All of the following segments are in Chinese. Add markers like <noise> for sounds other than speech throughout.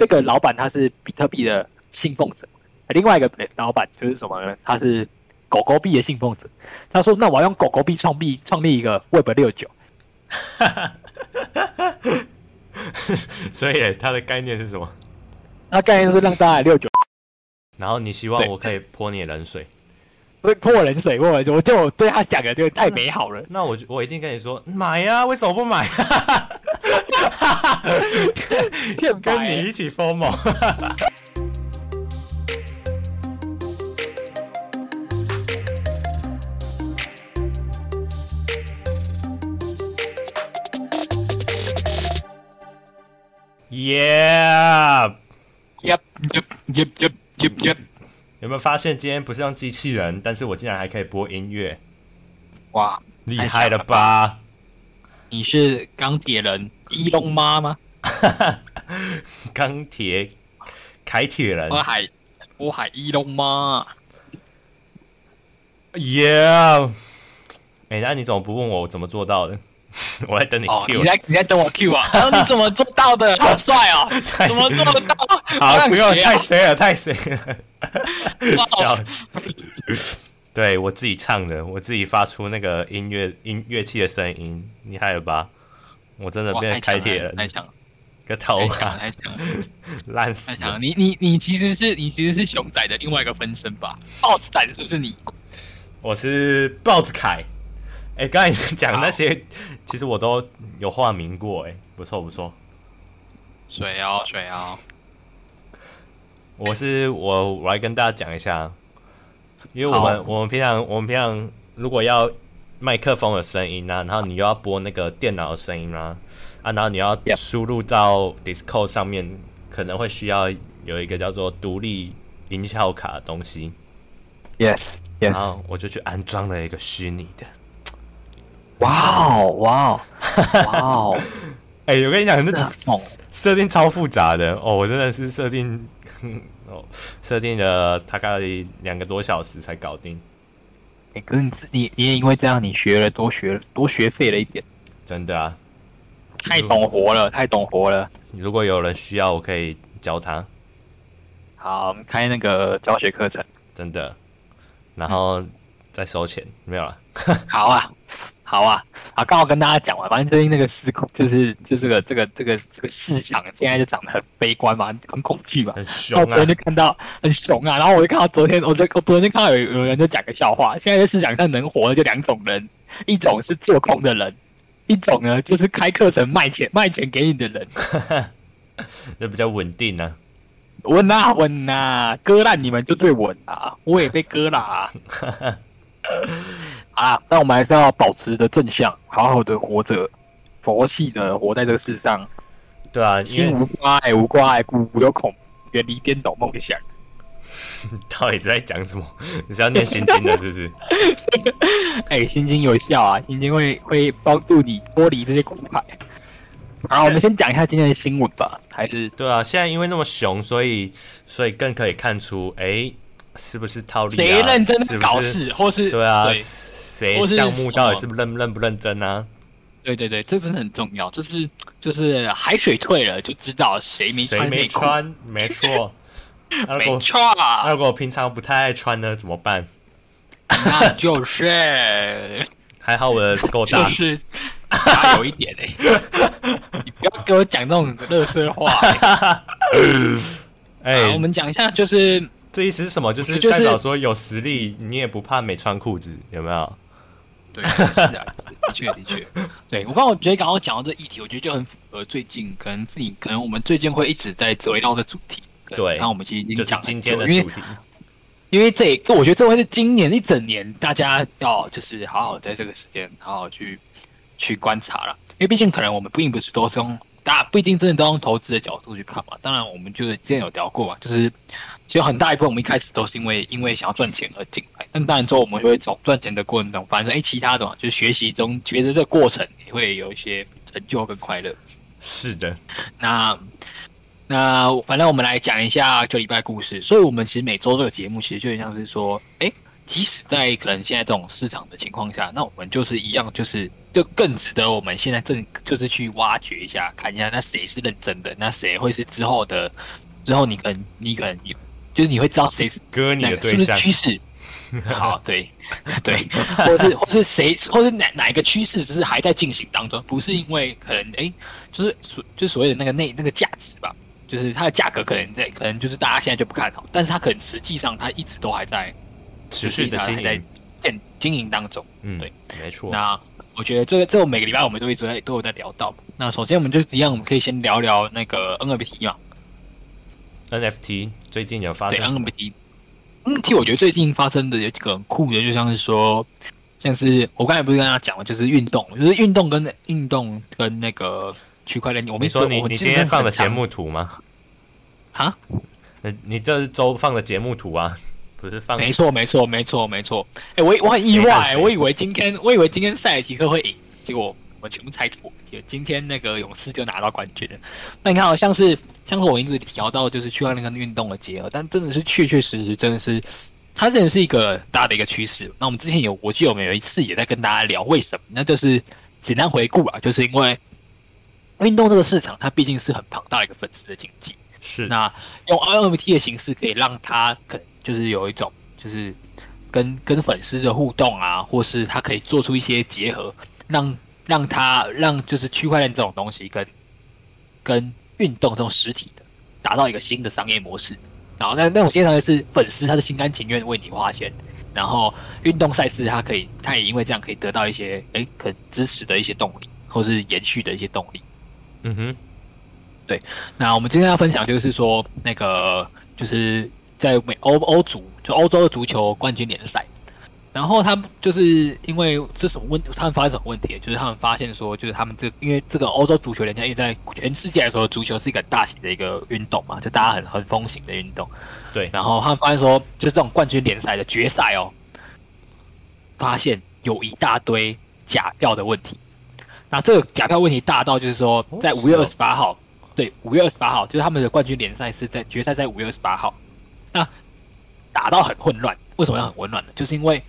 这个老板他是比特币的信奉者，另外一个老板就是什么呢？他是狗狗币的信奉者。他说：“那我要用狗狗币创币创立一个 Web 六九。<laughs> ”所以他的概念是什么？那概念是让大家六九。然后你希望我可以泼你冷水？不泼我冷水，我我就我对他讲的就太美好了。那我我一定跟你说买呀、啊，为什么不买？<laughs> <laughs> 跟你一起疯魔。Yeah，Yep Yep Yep Yep Yep Yep。有没有发现今天不是用机器人，但是我竟然还可以播音乐？哇，厉害了吧？你是钢铁人伊隆妈吗？<laughs> 钢铁凯铁人，我海我海伊隆妈。Yeah，哎，那你怎么不问我怎么做到的？<laughs> 我在等你 Q，、哦、你在你在等我 Q 啊？然 <laughs> 后你怎么做到的？好帅哦！怎么做得到？好，不用太谁了，太谁了。笑死对我自己唱的，我自己发出那个音乐音乐器的声音，厉害了吧？我真的变成开铁了，太强了，个头啊！太强了，烂死了！你你你其实是你其实是熊仔的另外一个分身吧？豹子仔是不是你？我是豹子凯。哎，刚才你讲那些，其实我都有化名过，哎，不错不错。水哦水哦，我是我我来跟大家讲一下，因为我们我们平常我们平常如果要麦克风的声音啊，然后你又要播那个电脑的声音啊，啊，然后你要输入到 Discord 上面，可能会需要有一个叫做独立音效卡的东西。Yes Yes，然后我就去安装了一个虚拟的。哇哦哇哦哇哦！<laughs> 哎，我跟你讲，这设定超复杂的哦，我真的是设定哦，设定了大概两个多小时才搞定。哎，可是你你你也因为这样，你学了多学多学费了一点，真的啊，太懂活了，太懂活了。如果有人需要，我可以教他。好，我们开那个教学课程，真的，然后再收钱，嗯、没有了。<laughs> 好啊。好啊，好，刚好跟大家讲完，反正最近那个时空就是就这个这个这个这个市场现在就长得很悲观嘛，很恐惧嘛。很熊啊！我昨天就看到很熊啊，然后我就看到昨天，我昨我昨天看到有有人就讲个笑话，现在在市场上能活的就两种人，一种是做空的人，一种呢就是开课程卖钱卖钱给你的人，<laughs> 那比较稳定呢、啊。稳啊稳啊，割烂你们就最稳啊，我也被割了啊。<laughs> 啊！但我们还是要保持的正向，好好的活着，佛系的活在这个世上。对啊，心无挂碍，无挂碍，故无有恐，远离颠倒梦想。<laughs> 到底是在讲什么？你是要念心经的，是不是？<laughs> 哎、欸，心经有效啊！心经会会帮助你脱离这些苦海。好，我们先讲一下今天的新闻吧。还是对啊，现在因为那么熊，所以所以更可以看出，哎、欸，是不是套利、啊？谁认真的搞事，是是或是对啊？对谁项目到底是不认认不认真呢、啊？对对对，这真的很重要。就是就是海水退了，就知道谁没穿没穿？没错，<laughs> 没错。那如果平常不太爱穿呢，怎么办？那就是 <laughs> 还好我的 <laughs> 够大，就是加油一点哎、欸！你不要给我讲这种垃圾话、欸。哎、欸，我们讲一下，就是这意思是什么？就是代表说有实力，你也不怕没穿裤子，有没有？对，<laughs> 是啊，的确的确。对我刚，我觉得刚刚讲到这议题，我觉得就很符合最近可能自己可能我们最近会一直在围绕的主题。对，那我们其实已经讲、就是、今天的主题，因为这这我觉得这会是今年一整年大家要就是好好在这个时间好好去去观察了，因为毕竟可能我们并不是都是用大家不一定真的都用投资的角度去看嘛。当然，我们就是之前有聊过嘛，就是其实很大一部分我们一开始都是因为因为想要赚钱而进来。但当然之后我们会走赚钱的过程中，反正哎，其他的嘛，就是学习中觉得这个过程也会有一些成就跟快乐。是的，那那反正我们来讲一下这礼拜故事。所以，我们其实每周这个节目其实就很像是说，哎，即使在可能现在这种市场的情况下，那我们就是一样，就是就更值得我们现在正就是去挖掘一下，看一下那谁是认真的，那谁会是之后的之后你可能你可能有就是你会知道谁是割你的对象。趋势。<laughs> 好，对 <laughs> 对，或是或是谁，或是哪哪一个趋势，只是还在进行当中，不是因为可能哎，就是所就是所谓的那个内那个价值吧，就是它的价格可能在可能就是大家现在就不看好，但是它可能实际上它一直都还在持续的经营经经营当中，嗯，对，没错。那我觉得这个这个每个礼拜我们都一直在都有在聊到。那首先我们就一样，我们可以先聊聊那个 NFT 嘛，NFT 最近有发生 NFT？NFT 我觉得最近发生的有几个很酷的，就像是说，像是我刚才不是跟他讲了，就是运动，就是运动跟运动跟那个区块链。我没说你你今天放的节目图吗？啊？你你这是周放的节目图啊？不是放？没错没错没错没错。哎、欸，我我很意外，我以为今天我以为今天塞尔提克会赢，结果。我们全部猜错，就今天那个勇士就拿到冠军了。那你看，好像是像是我一直调到，就是区块链跟运动的结合，但真的是确确实实，真的是它真的是一个大的一个趋势。那我们之前有，我记得我们有一次也在跟大家聊为什么，那就是简单回顾啊，就是因为运动这个市场，它毕竟是很庞大的一个粉丝的经济。是，那用 NFT 的形式可以让它可能就是有一种就是跟跟粉丝的互动啊，或是他可以做出一些结合，让。让他让就是区块链这种东西跟跟运动这种实体的达到一个新的商业模式，然后那那种现象是粉丝他是心甘情愿为你花钱，然后运动赛事他可以他也因为这样可以得到一些诶可支持的一些动力，或是延续的一些动力。嗯哼，对。那我们今天要分享就是说那个就是在美欧欧足就欧洲的足球冠军联赛。然后他们就是因为这什么问，他们发现什么问题？就是他们发现说，就是他们这因为这个欧洲足球，联赛因为在全世界来说，足球是一个大型的一个运动嘛，就大家很很风行的运动。对。然后他们发现说，就是这种冠军联赛的决赛哦，发现有一大堆假票的问题。那这个假票问题大到就是说，在五月二十八号，对，五月二十八号，就是他们的冠军联赛是在决赛在五月二十八号，那打到很混乱。为什么要很混乱呢？就是因为。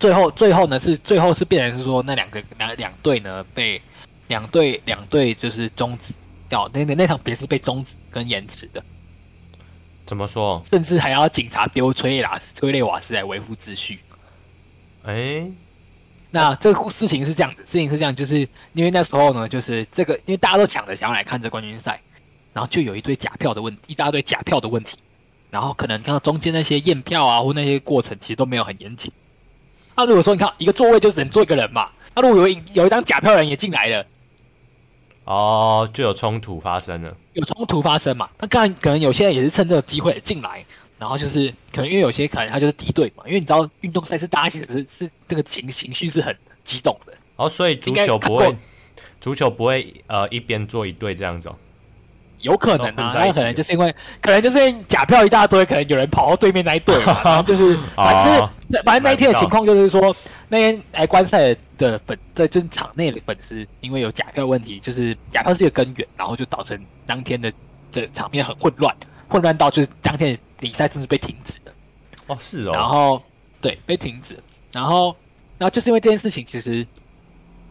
最后，最后呢是最后是变成是说那两个两两队呢被两队两队就是终止掉，那那那场比赛是被终止跟延迟的。怎么说？甚至还要警察丢催泪瓦斯催泪瓦斯来维护秩序。哎、欸，那这个事情是这样子，事情是这样，就是因为那时候呢，就是这个因为大家都抢着想要来看这冠军赛，然后就有一堆假票的问题，一大堆假票的问题，然后可能看到中间那些验票啊或那些过程其实都没有很严谨。那如果说你看一个座位就只能坐一个人嘛，那如果有一有一张假票人也进来了，哦，就有冲突发生了，有冲突发生嘛？那当然可能有些人也是趁这个机会进来，然后就是可能因为有些可能他就是敌对嘛，因为你知道运动赛事大家其实是是这个情情绪是很激动的，哦，所以足球不会，足球不会呃一边坐一队这样子。有可能啊，那可能就是因为，可能就是因为假票一大堆，可能有人跑到对面那一队嘛，然后就是，<laughs> 反正反正那一天的情况就是说，那天来观赛的粉在就是场内的粉丝，因为有假票问题，就是假票是一个根源，然后就导致当天的这场面很混乱，混乱到就是当天的比赛甚至被停止了。哦，是哦。然后对，被停止，然后然后就是因为这件事情，其实。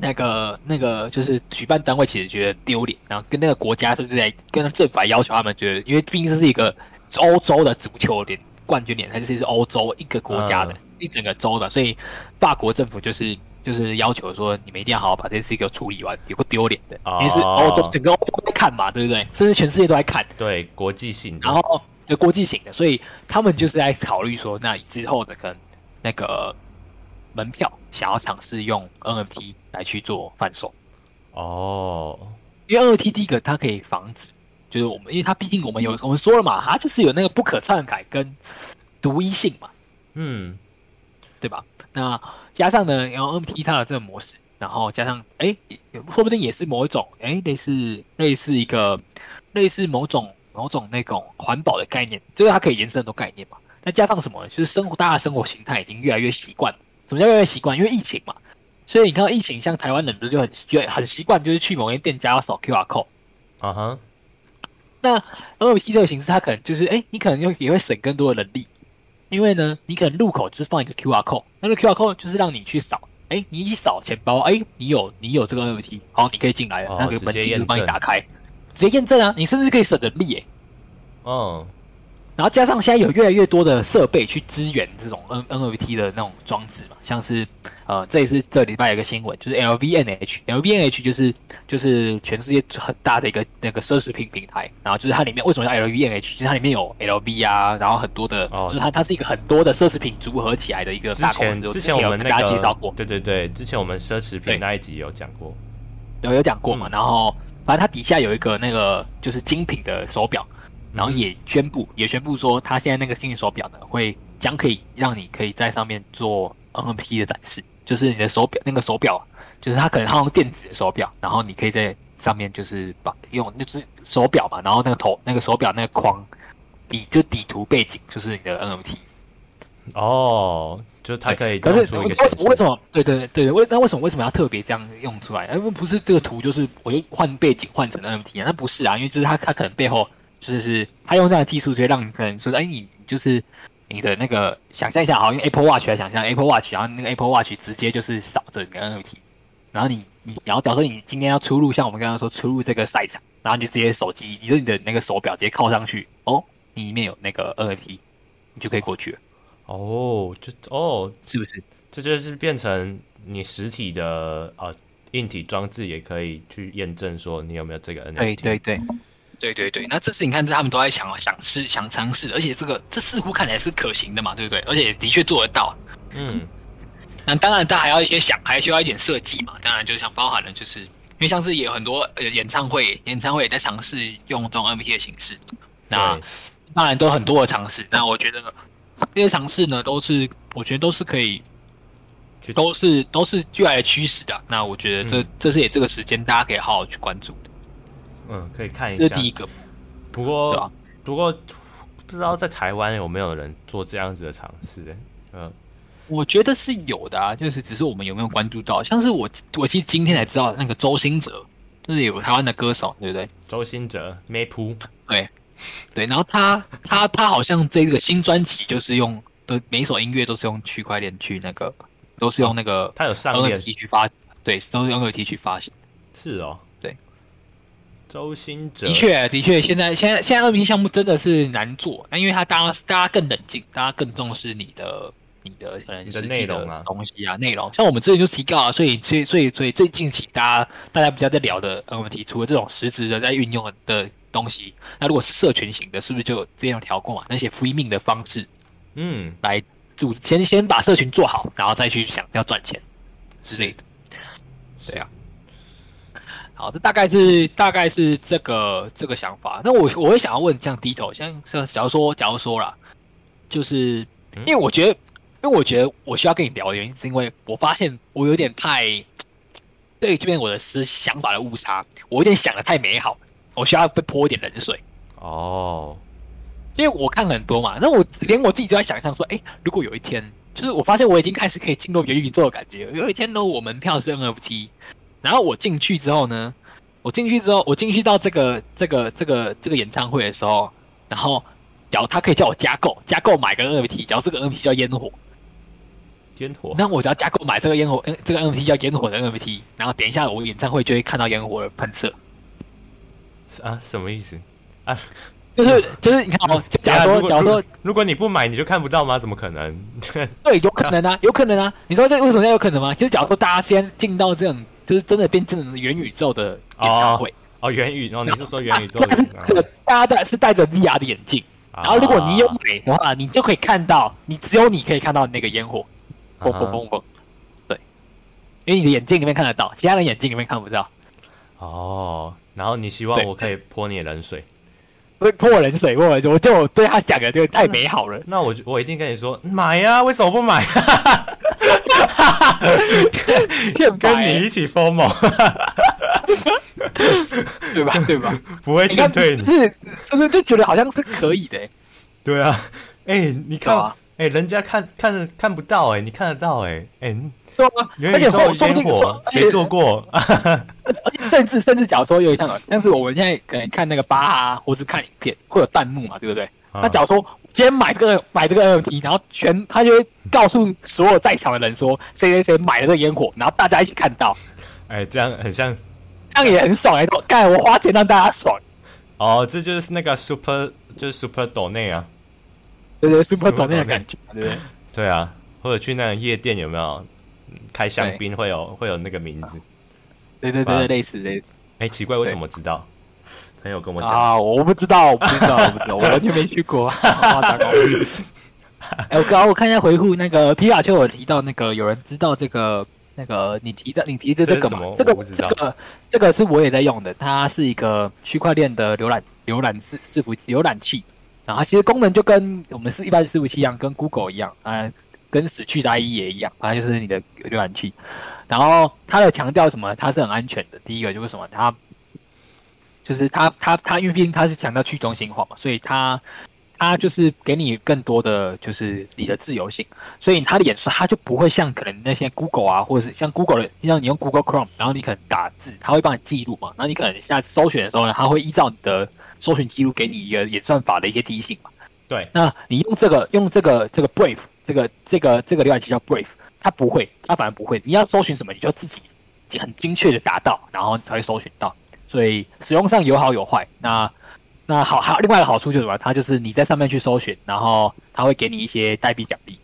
那个那个就是举办单位其实觉得丢脸，然后跟那个国家甚至在跟政府来要求他们，觉得因为毕竟这是一个欧洲的足球联冠军联赛，就是欧洲一个国家的、嗯、一整个州的，所以法国政府就是就是要求说，你们一定要好好把这件事给处理完，有个丢脸的，哦、因为是欧洲整个欧洲在看嘛，对不对？甚至全世界都在看，对国际性的，然后对国际性的，所以他们就是在考虑说，那之后的可能那个。门票想要尝试用 NFT 来去做贩售哦，因为 NFT 第一个它可以防止，就是我们因为它毕竟我们有我们说了嘛，它就是有那个不可篡改跟独一性嘛，嗯，对吧？那加上呢，然后 NFT 它的这个模式，然后加上哎，说不定也是某一种哎，类似类似一个类似某种某种那种环保的概念，就是它可以延伸很多概念嘛。那加上什么？就是生活大家生活形态已经越来越习惯了。什么叫越来越习惯？因为疫情嘛，所以你看到疫情，像台湾人不是就很就很习惯，就是去某些店家要扫 QR code。啊哈。那 NFT 这个形式，它可能就是，哎、欸，你可能又也会省更多的人力。因为呢，你可能入口就是放一个 QR code，那个 QR code 就是让你去扫，哎，你一扫钱包，哎，你有你有这个 NFT，好，你可以进来了，哦、那个门禁就帮你打开，直接验证啊，你甚至可以省人力，哎，哦。然后加上现在有越来越多的设备去支援这种 N NFT 的那种装置嘛，像是呃，这也是这礼拜有一个新闻，就是 LVNH，LVNH 就是就是全世界很大的一个那个奢侈品平台，然后就是它里面为什么叫 LVNH，就是它里面有 LV 啊，然后很多的，哦、就是它它是一个很多的奢侈品组合起来的一个大公司。之前我们跟大家介绍过，对对对，之前我们奢侈品那一集有讲过，有有讲过嘛，嗯、然后反正它底下有一个那个就是精品的手表。然后也宣布，也宣布说，他现在那个幸运手表呢，会将可以让你可以在上面做 NFT 的展示，就是你的手表那个手表，就是它可能它用电子的手表，然后你可以在上面就是把用那只手表嘛，然后那个头那个手表那个框底就底图背景就是你的 NFT。哦，就它可以。可是为什么为什么？对对对对，为那为什么为什么要特别这样用出来？因为不是这个图就是我就换背景换成 NFT 啊？那不是啊，因为就是它它可能背后。就是他用这样的技术，就会让你可能说，哎，你就是你的那个想象一下，好，用 Apple Watch 来想象 Apple Watch，然后那个 Apple Watch 直接就是扫着你的 NFT，然后你你然后假如说你今天要出入，像我们刚刚说出入这个赛场，然后你就直接手机，你就你的那个手表直接靠上去，哦，你里面有那个 NFT，你就可以过去了。哦，就哦，是不是？这就是变成你实体的呃硬体装置也可以去验证说你有没有这个 NFT。对对对。对对对，那这次你看，他们都在想想试、想尝试，而且这个这似乎看起来是可行的嘛，对不对？而且的确做得到。嗯，那当然，他还要一些想，还需要一点设计嘛。当然，就像包含了，就是因为像是也有很多呃演唱会，演唱会也在尝试用这种 NFT 的形式。那当然都很多的尝试。那我觉得这些尝试呢，都是我觉得都是可以，都是都是越来越趋势的。那我觉得这、嗯、这是也这个时间大家可以好好去关注的。嗯，可以看一下。这是第一个。不过，啊、不过不知道在台湾有没有人做这样子的尝试？嗯，我觉得是有的啊，就是只是我们有没有关注到。像是我，我其实今天才知道那个周兴哲，就是有台湾的歌手，对不对？周兴哲，没谱。对，对。然后他，他，他好像这个新专辑就是用的每一首音乐都是用区块链去那个，都是用那个、哦、他有上链去发，对，都是用 NFT 去发行。是哦。周星哲。的确，的确，现在现在现在 NFT 项目真的是难做，那因为他大家大家更冷静，大家更重视你的你的可能是内容啊东西啊内容，像我们之前就提到啊，所以所以所以所以最近期大家大家比较在聊的 NFT，除了这种实质的在运用的东西，那如果是社群型的，是不是就有这样调过嘛？那些 free mint 的方式，嗯，来主先先把社群做好，然后再去想要赚钱之类的，对啊。好，这大概是大概是这个这个想法。那我我会想要问，像低头，像像假如说假如说啦，就是因为我觉得，因为我觉得我需要跟你聊的原因，是因为我发现我有点太对这边我的思想法的误差，我有点想的太美好，我需要被泼一点冷水。哦，因为我看很多嘛，那我连我自己都在想象说，哎，如果有一天，就是我发现我已经开始可以进入元宇宙的感觉，有一天呢，我门票是 NFT。然后我进去之后呢，我进去之后，我进去到这个这个这个这个演唱会的时候，然后，假如他可以叫我加购，加购买个 NFT，假如这个 NFT 叫烟火，烟火，那我只要加购买这个烟火，这个 NFT 叫烟火的 NFT，然后点一下我演唱会就会看到烟火的喷射。啊，什么意思？啊，就是就是你看哦，<laughs> 假如说假如说如果你不买你就看不到吗？怎么可能？对，有可能啊，有可能啊。你说这为什么要有可能吗？就是假如说大家先进到这种。就是真的变成元宇宙的演唱会哦，哦，元宇，然后你是说元宇宙？是这个大家戴是戴着 VR 的眼镜，然后如果你有买的话，你就可以看到，你只有你可以看到那个烟火，嘣嘣嘣嘣，对，因为你的眼镜里面看得到，其他人眼镜里面看不到。哦，然后你希望我可以泼你冷水？对，泼我冷水，我我就对他讲的这个太美好了。那我我一定跟你说买呀，为什么不买？<laughs> <laughs> 跟你一起疯魔，<laughs> 对吧？对吧？<laughs> 不会劝退你，是，是就觉得好像是可以的？对啊，哎，你看，哎，哎、欸，人家看看看不到哎、欸，你看得到哎、欸，哎、欸，对啊，而且说说不定说谁做过，而且甚至甚至假如说有点像，但是我们现在可能看那个八啊，或是看影片，会有弹幕嘛，对不对？那、啊、假如说今天买这个买这个 NFT，然后全他就会告诉所有在场的人说谁谁谁买了这个烟火，然后大家一起看到，哎、欸，这样很像，这样也很爽哎、欸，干我花钱让大家爽。哦，这就是那个 super 就是 super donate 啊。对对，super 懂那种感觉，对不对？对啊，或者去那个夜店有没有开香槟会有会有那个名字？对对对，类似类似。哎，奇怪，为什么知道？朋友跟我讲啊，我不知道，我不知道，我不知道，我完全没去过。<laughs> <laughs> 哎，我刚刚我看一下回复，那个皮卡丘有提到那个有人知道这个那个你提的你提的这个吗？这个这个这个是我也在用的，它是一个区块链的浏览浏览伺伺服器浏览器。然后其实功能就跟我们是一般的伺服器一样，跟 Google 一样，啊，跟死去的 IE 也一样，反正就是你的浏览器。然后它的强调什么？它是很安全的。第一个就是什么？它就是它它它，因为毕竟它是强调去中心化嘛，所以它它就是给你更多的就是你的自由性。所以它的演算它就不会像可能那些 Google 啊，或者是像 Google 的，像你用 Google Chrome，然后你可能打字，它会帮你记录嘛。然后你可能下次搜寻的时候呢，它会依照你的。搜寻记录给你一个演算法的一些提醒嘛？对，那你用这个用这个这个 Brave 这个这个这个浏览器叫 Brave，它不会，它反而不会。你要搜寻什么，你就自己很精确的达到，然后才会搜寻到。所以使用上有好有坏。那那好，还有另外一个好处就是什么？它就是你在上面去搜寻，然后它会给你一些代币奖励。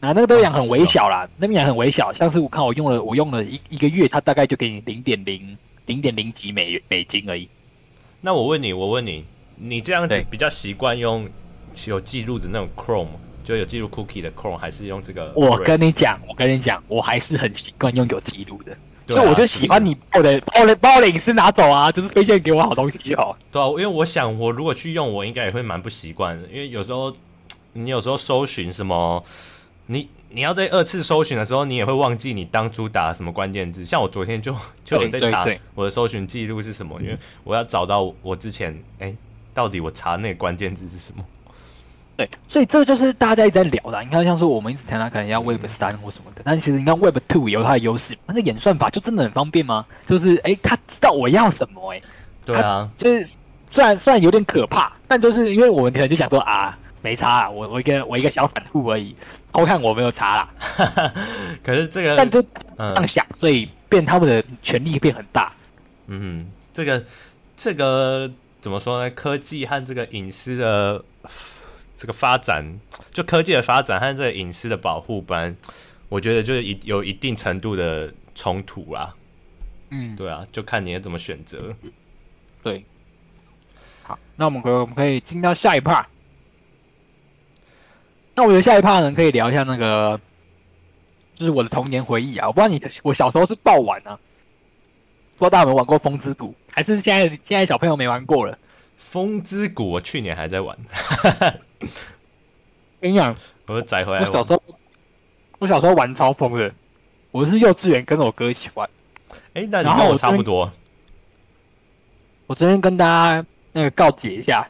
啊那个都养很微小啦，那边很微小，像是我看我用了我用了一一个月，它大概就给你零点零零点零几美美金而已。那我问你，我问你，你这样子比较习惯用有记录的那种 Chrome，就有记录 Cookie 的 Chrome，还是用这个？我跟你讲，我跟你讲，我还是很习惯用有记录的，所以、啊、我就喜欢你抱的把我的把我的隐私拿走啊，就是推荐给我好东西就好。对啊，因为我想，我如果去用，我应该也会蛮不习惯的，因为有时候你有时候搜寻什么，你。你要在二次搜寻的时候，你也会忘记你当初打什么关键字。像我昨天就 <laughs> 就有在查我的搜寻记录是什么，因为我要找到我之前哎、欸，到底我查那个关键字是什么？对，所以这就是大家一直在聊的。你看，像是我们一直谈它可能要 Web 三或什么的，但其实你看 Web Two 有它的优势，那个演算法就真的很方便吗？就是哎，他知道我要什么哎、欸，对啊，就是虽然虽然有点可怕，但就是因为我们可能就想说啊。没差啊，我我一个我一个小散户而已，<laughs> 偷看我没有差啦。<laughs> 可是这个，但就这样想，嗯、所以变他们的权力变很大。嗯，这个这个怎么说呢？科技和这个隐私的这个发展，就科技的发展和这个隐私的保护，不然我觉得就是一有一定程度的冲突啦。嗯，对啊，就看你要怎么选择。对，好，那我们可我们可以进到下一 part。那我觉得下一 part 呢，可以聊一下那个，就是我的童年回忆啊。我不知道你，我小时候是爆玩啊，不知道大家有没有玩过《风之谷》，还是现在现在小朋友没玩过了？《风之谷》我去年还在玩。<laughs> 跟你讲，我是载回来。我小时候，我小时候玩超疯的。我是幼稚园跟着我哥一起玩。哎、欸，那你跟我差不多。我昨天跟大家那个告解一下，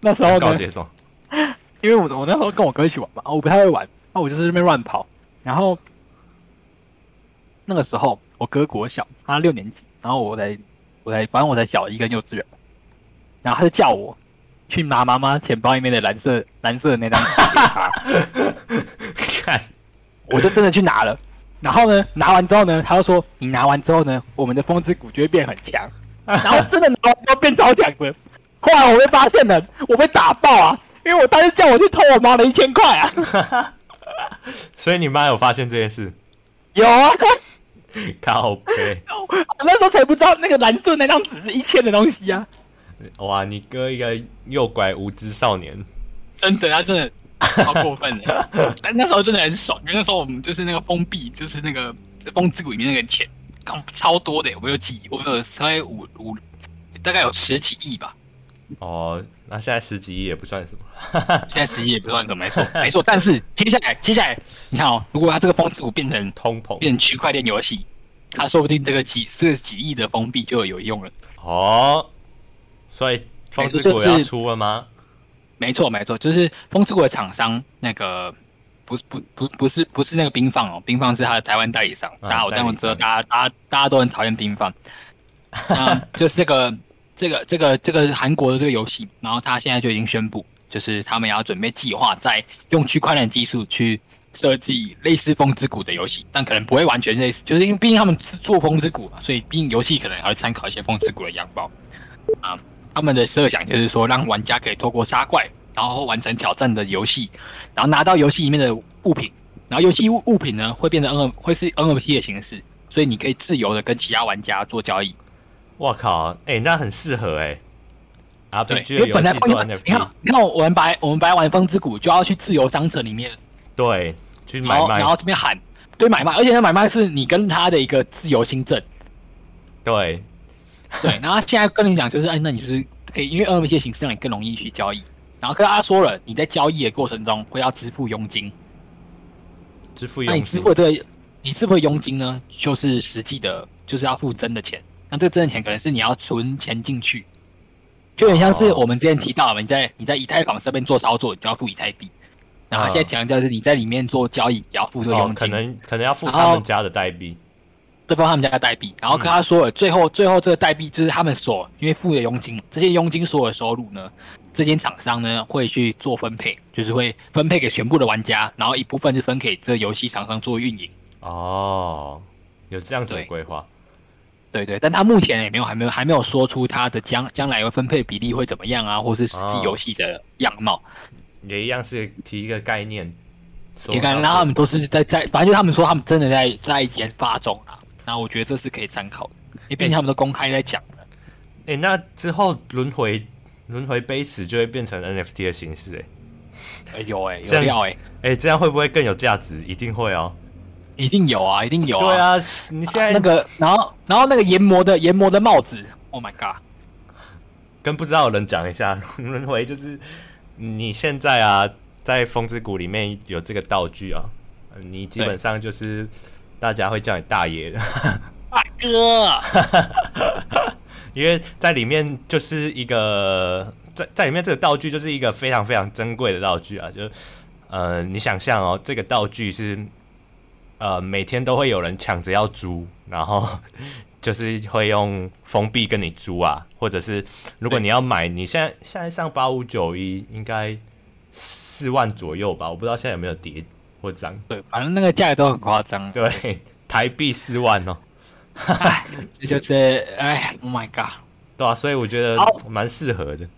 那时候告解什么？<laughs> 因为我我那时候跟我哥一起玩嘛，我不太会玩，那我就是那边乱跑。然后那个时候我哥国小，他六年级，然后我才我才反正我才小一跟幼稚园，然后他就叫我去拿妈妈钱包里面的蓝色蓝色的那张纸 <laughs> 看，我就真的去拿了。然后呢，拿完之后呢，他就说你拿完之后呢，我们的风之谷就会变很强。<laughs> 然后真的拿完之后变超强的。后来我被发现了，我被打爆啊！因为我当时叫我去偷我妈的一千块啊，<laughs> 所以你妈有发现这件事？有啊，靠背，我那时候才不知道那个蓝色那张纸是一千的东西啊！哇，你哥一个诱拐无知少年，真的，他真的超过分的。<laughs> 但那时候真的很爽，因为那时候我们就是那个封闭，就是那个风之谷里面那个钱，超多的，我们有几，我们有大概五五，大概有十几亿吧。哦，那现在十几亿也不算什么，现在十几亿也不算什么，没错，<laughs> 没错。但是接下来，接下来，你看哦，如果它这个风之谷变成通膨，变成区块链游戏，它说不定这个几这个几亿的封闭就有用了。哦，所以风之谷要出了吗？没错，没错，就是风之谷的厂商那个不不不不是不是那个冰放哦，冰放是他的台湾代理商。大家我这样知道，大家大家大家都很讨厌冰放。那就是这个 <laughs> 这个这个这个韩国的这个游戏，然后他现在就已经宣布，就是他们要准备计划在用区块链技术去设计类似《风之谷》的游戏，但可能不会完全类似，就是因为毕竟他们是做《风之谷》嘛，所以毕竟游戏可能还会参考一些《风之谷》的样貌啊。他们的设想就是说，让玩家可以透过杀怪，然后完成挑战的游戏，然后拿到游戏里面的物品，然后游戏物物品呢会变成 N 会是 NFT 的形式，所以你可以自由的跟其他玩家做交易。我靠，哎、欸，那很适合哎、欸。啊，对，因为本来你看，你看，你看，我们白我们白玩风之谷就要去自由商城里面，对，去买卖，然后这边喊，对，买卖，而且那买卖是你跟他的一个自由新政，对，对，然后现在跟你讲就是，哎，那你就是可以，因为 NFT 的形式让你更容易去交易，然后跟他说了，你在交易的过程中会要支付佣金，支付。佣金，那你支付这个，你支付的佣金呢，就是实际的，就是要付真的钱。那这个真的钱可能是你要存钱进去，就很像是我们之前提到的，你在你在以太坊这边做操作，你就要付以太币。然后现在强调是你在里面做交易，也要付这个佣金，可能可能要付他们家的代币，对方他们家的代币。然后跟他说了，最后最后这个代币就是他们所因为付的佣金，这些佣金所有的收入呢，这间厂商呢会去做分配，就是会分配给全部的玩家，然后一部分是分给这个游戏厂商做运营。哦，有这样子的规划。对对，但他目前也没有，还没有，还没有说出他的将将来会分配比例会怎么样啊，或是实际游戏的样貌，也一样是提一个概念。也看，然后他们都是在在，反正就他们说他们真的在在研发中啊，然后我觉得这是可以参考的，因为毕竟他们都公开在讲了。哎，那之后轮回轮回杯池就会变成 NFT 的形式哎，有哎，有料哎，哎，这样会不会更有价值？一定会哦。一定有啊，一定有啊！对啊，你现在、啊、那个，然后，然后那个研磨的研磨的帽子，Oh my god！跟不知道的人讲一下，<laughs> 轮回就是你现在啊，在风之谷里面有这个道具啊，你基本上就是大家会叫你大爷的大哥，<laughs> 因为在里面就是一个在在里面这个道具就是一个非常非常珍贵的道具啊，就呃，你想象哦，这个道具是。呃，每天都会有人抢着要租，然后 <laughs> 就是会用封闭跟你租啊，或者是如果你要买，你现在现在上八五九一应该四万左右吧？我不知道现在有没有跌或张。对，反正那个价格都很夸张。对，<laughs> 台币四万哦。哎，这就是哎，Oh my god！对啊，所以我觉得蛮适合的。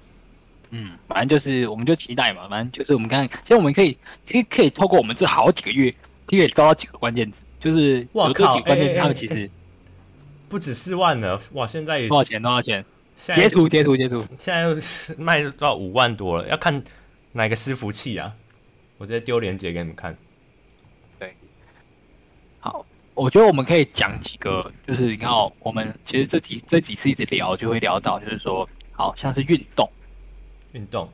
嗯，反正就是我们就期待嘛，反正就是我们看，其实我们可以其实可以透过我们这好几个月。可以抓到几个关键字，就是有这几个关键字，他们其实不止四万了。哇，现在多少钱？多少钱？截图，截图，截图。现在又是卖到五万多了，要看哪个伺服器啊？我直接丢链接给你们看。我觉得我们可以讲几个，就是你看哦，我们其实这几这几次一直聊，就会聊到，就是说，好像是运动，运动，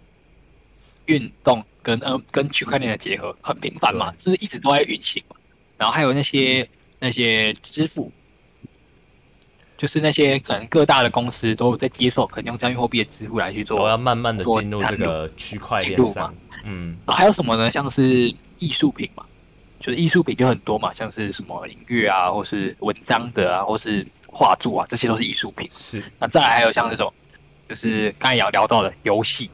运动。跟嗯跟区块链的结合很频繁嘛，是不是一直都在运行嘛？然后还有那些那些支付，就是那些可能各大的公司都有在接受，可能用加密货币的支付来去做，我要慢慢的进入这个区块链上。嗯，然后还有什么呢？像是艺术品嘛，就是艺术品就很多嘛，像是什么音乐啊，或是文章的啊，或是画作啊，这些都是艺术品。是，那再来还有像这种，就是刚才也聊到的游戏。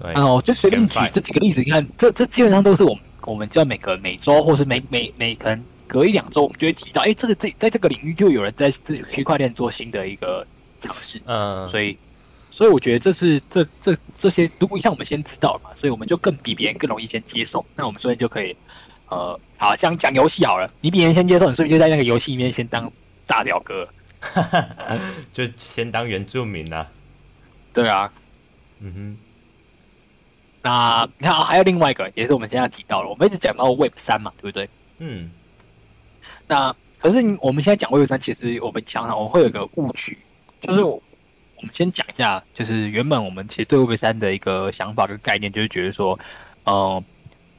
对哦，就随便举这几个例子，你看，这这基本上都是我们我们就要每个每周或是每每每可能隔一两周，我们就会提到，哎、欸，这个这在这个领域就有人在这区块链做新的一个尝试，嗯，所以所以我觉得这是这这这些，如果像我们先知道了嘛，所以我们就更比别人更容易先接受，那我们所以就可以，呃，好像讲游戏好了，你比别人先接受，你是不是就在那个游戏里面先当大表哥，<laughs> 就先当原住民啊？对啊，嗯哼。那你看，还有另外一个，也是我们现在提到了，我们一直讲到 Web 三嘛，对不对？嗯。那可是我们现在讲 Web 三，其实我们想想，我们会有一个误区，就是我们先讲一下，就是原本我们其实对 Web 三的一个想法跟概念，就是觉得说，呃，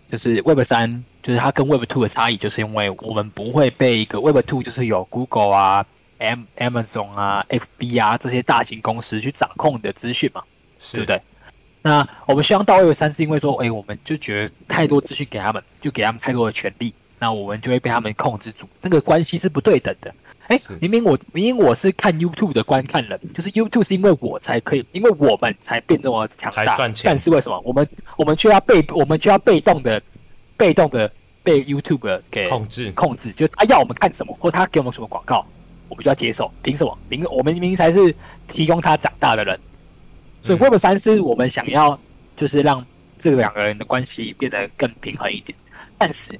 就是 Web 三，就是它跟 Web two 的差异，就是因为我们不会被一个 Web two，就是有 Google 啊、M Amazon 啊、FB 啊这些大型公司去掌控的资讯嘛，对不对？那我们希望到 Web 三，是因为说，哎，我们就觉得太多资讯给他们，就给他们太多的权利，那我们就会被他们控制住，那个关系是不对等的。哎，明明我明明我是看 YouTube 的观看人，就是 YouTube 是因为我才可以，因为我们才变这么强大，赚钱。但是为什么我们我们却要被我们却要被动的被动的被 YouTube 给控制控制？就他要我们看什么，或他给我们什么广告，我们就要接受。凭什么？凭我们明明才是提供他长大的人。所以 Web 三是我们想要，就是让这两个人的关系变得更平衡一点。但是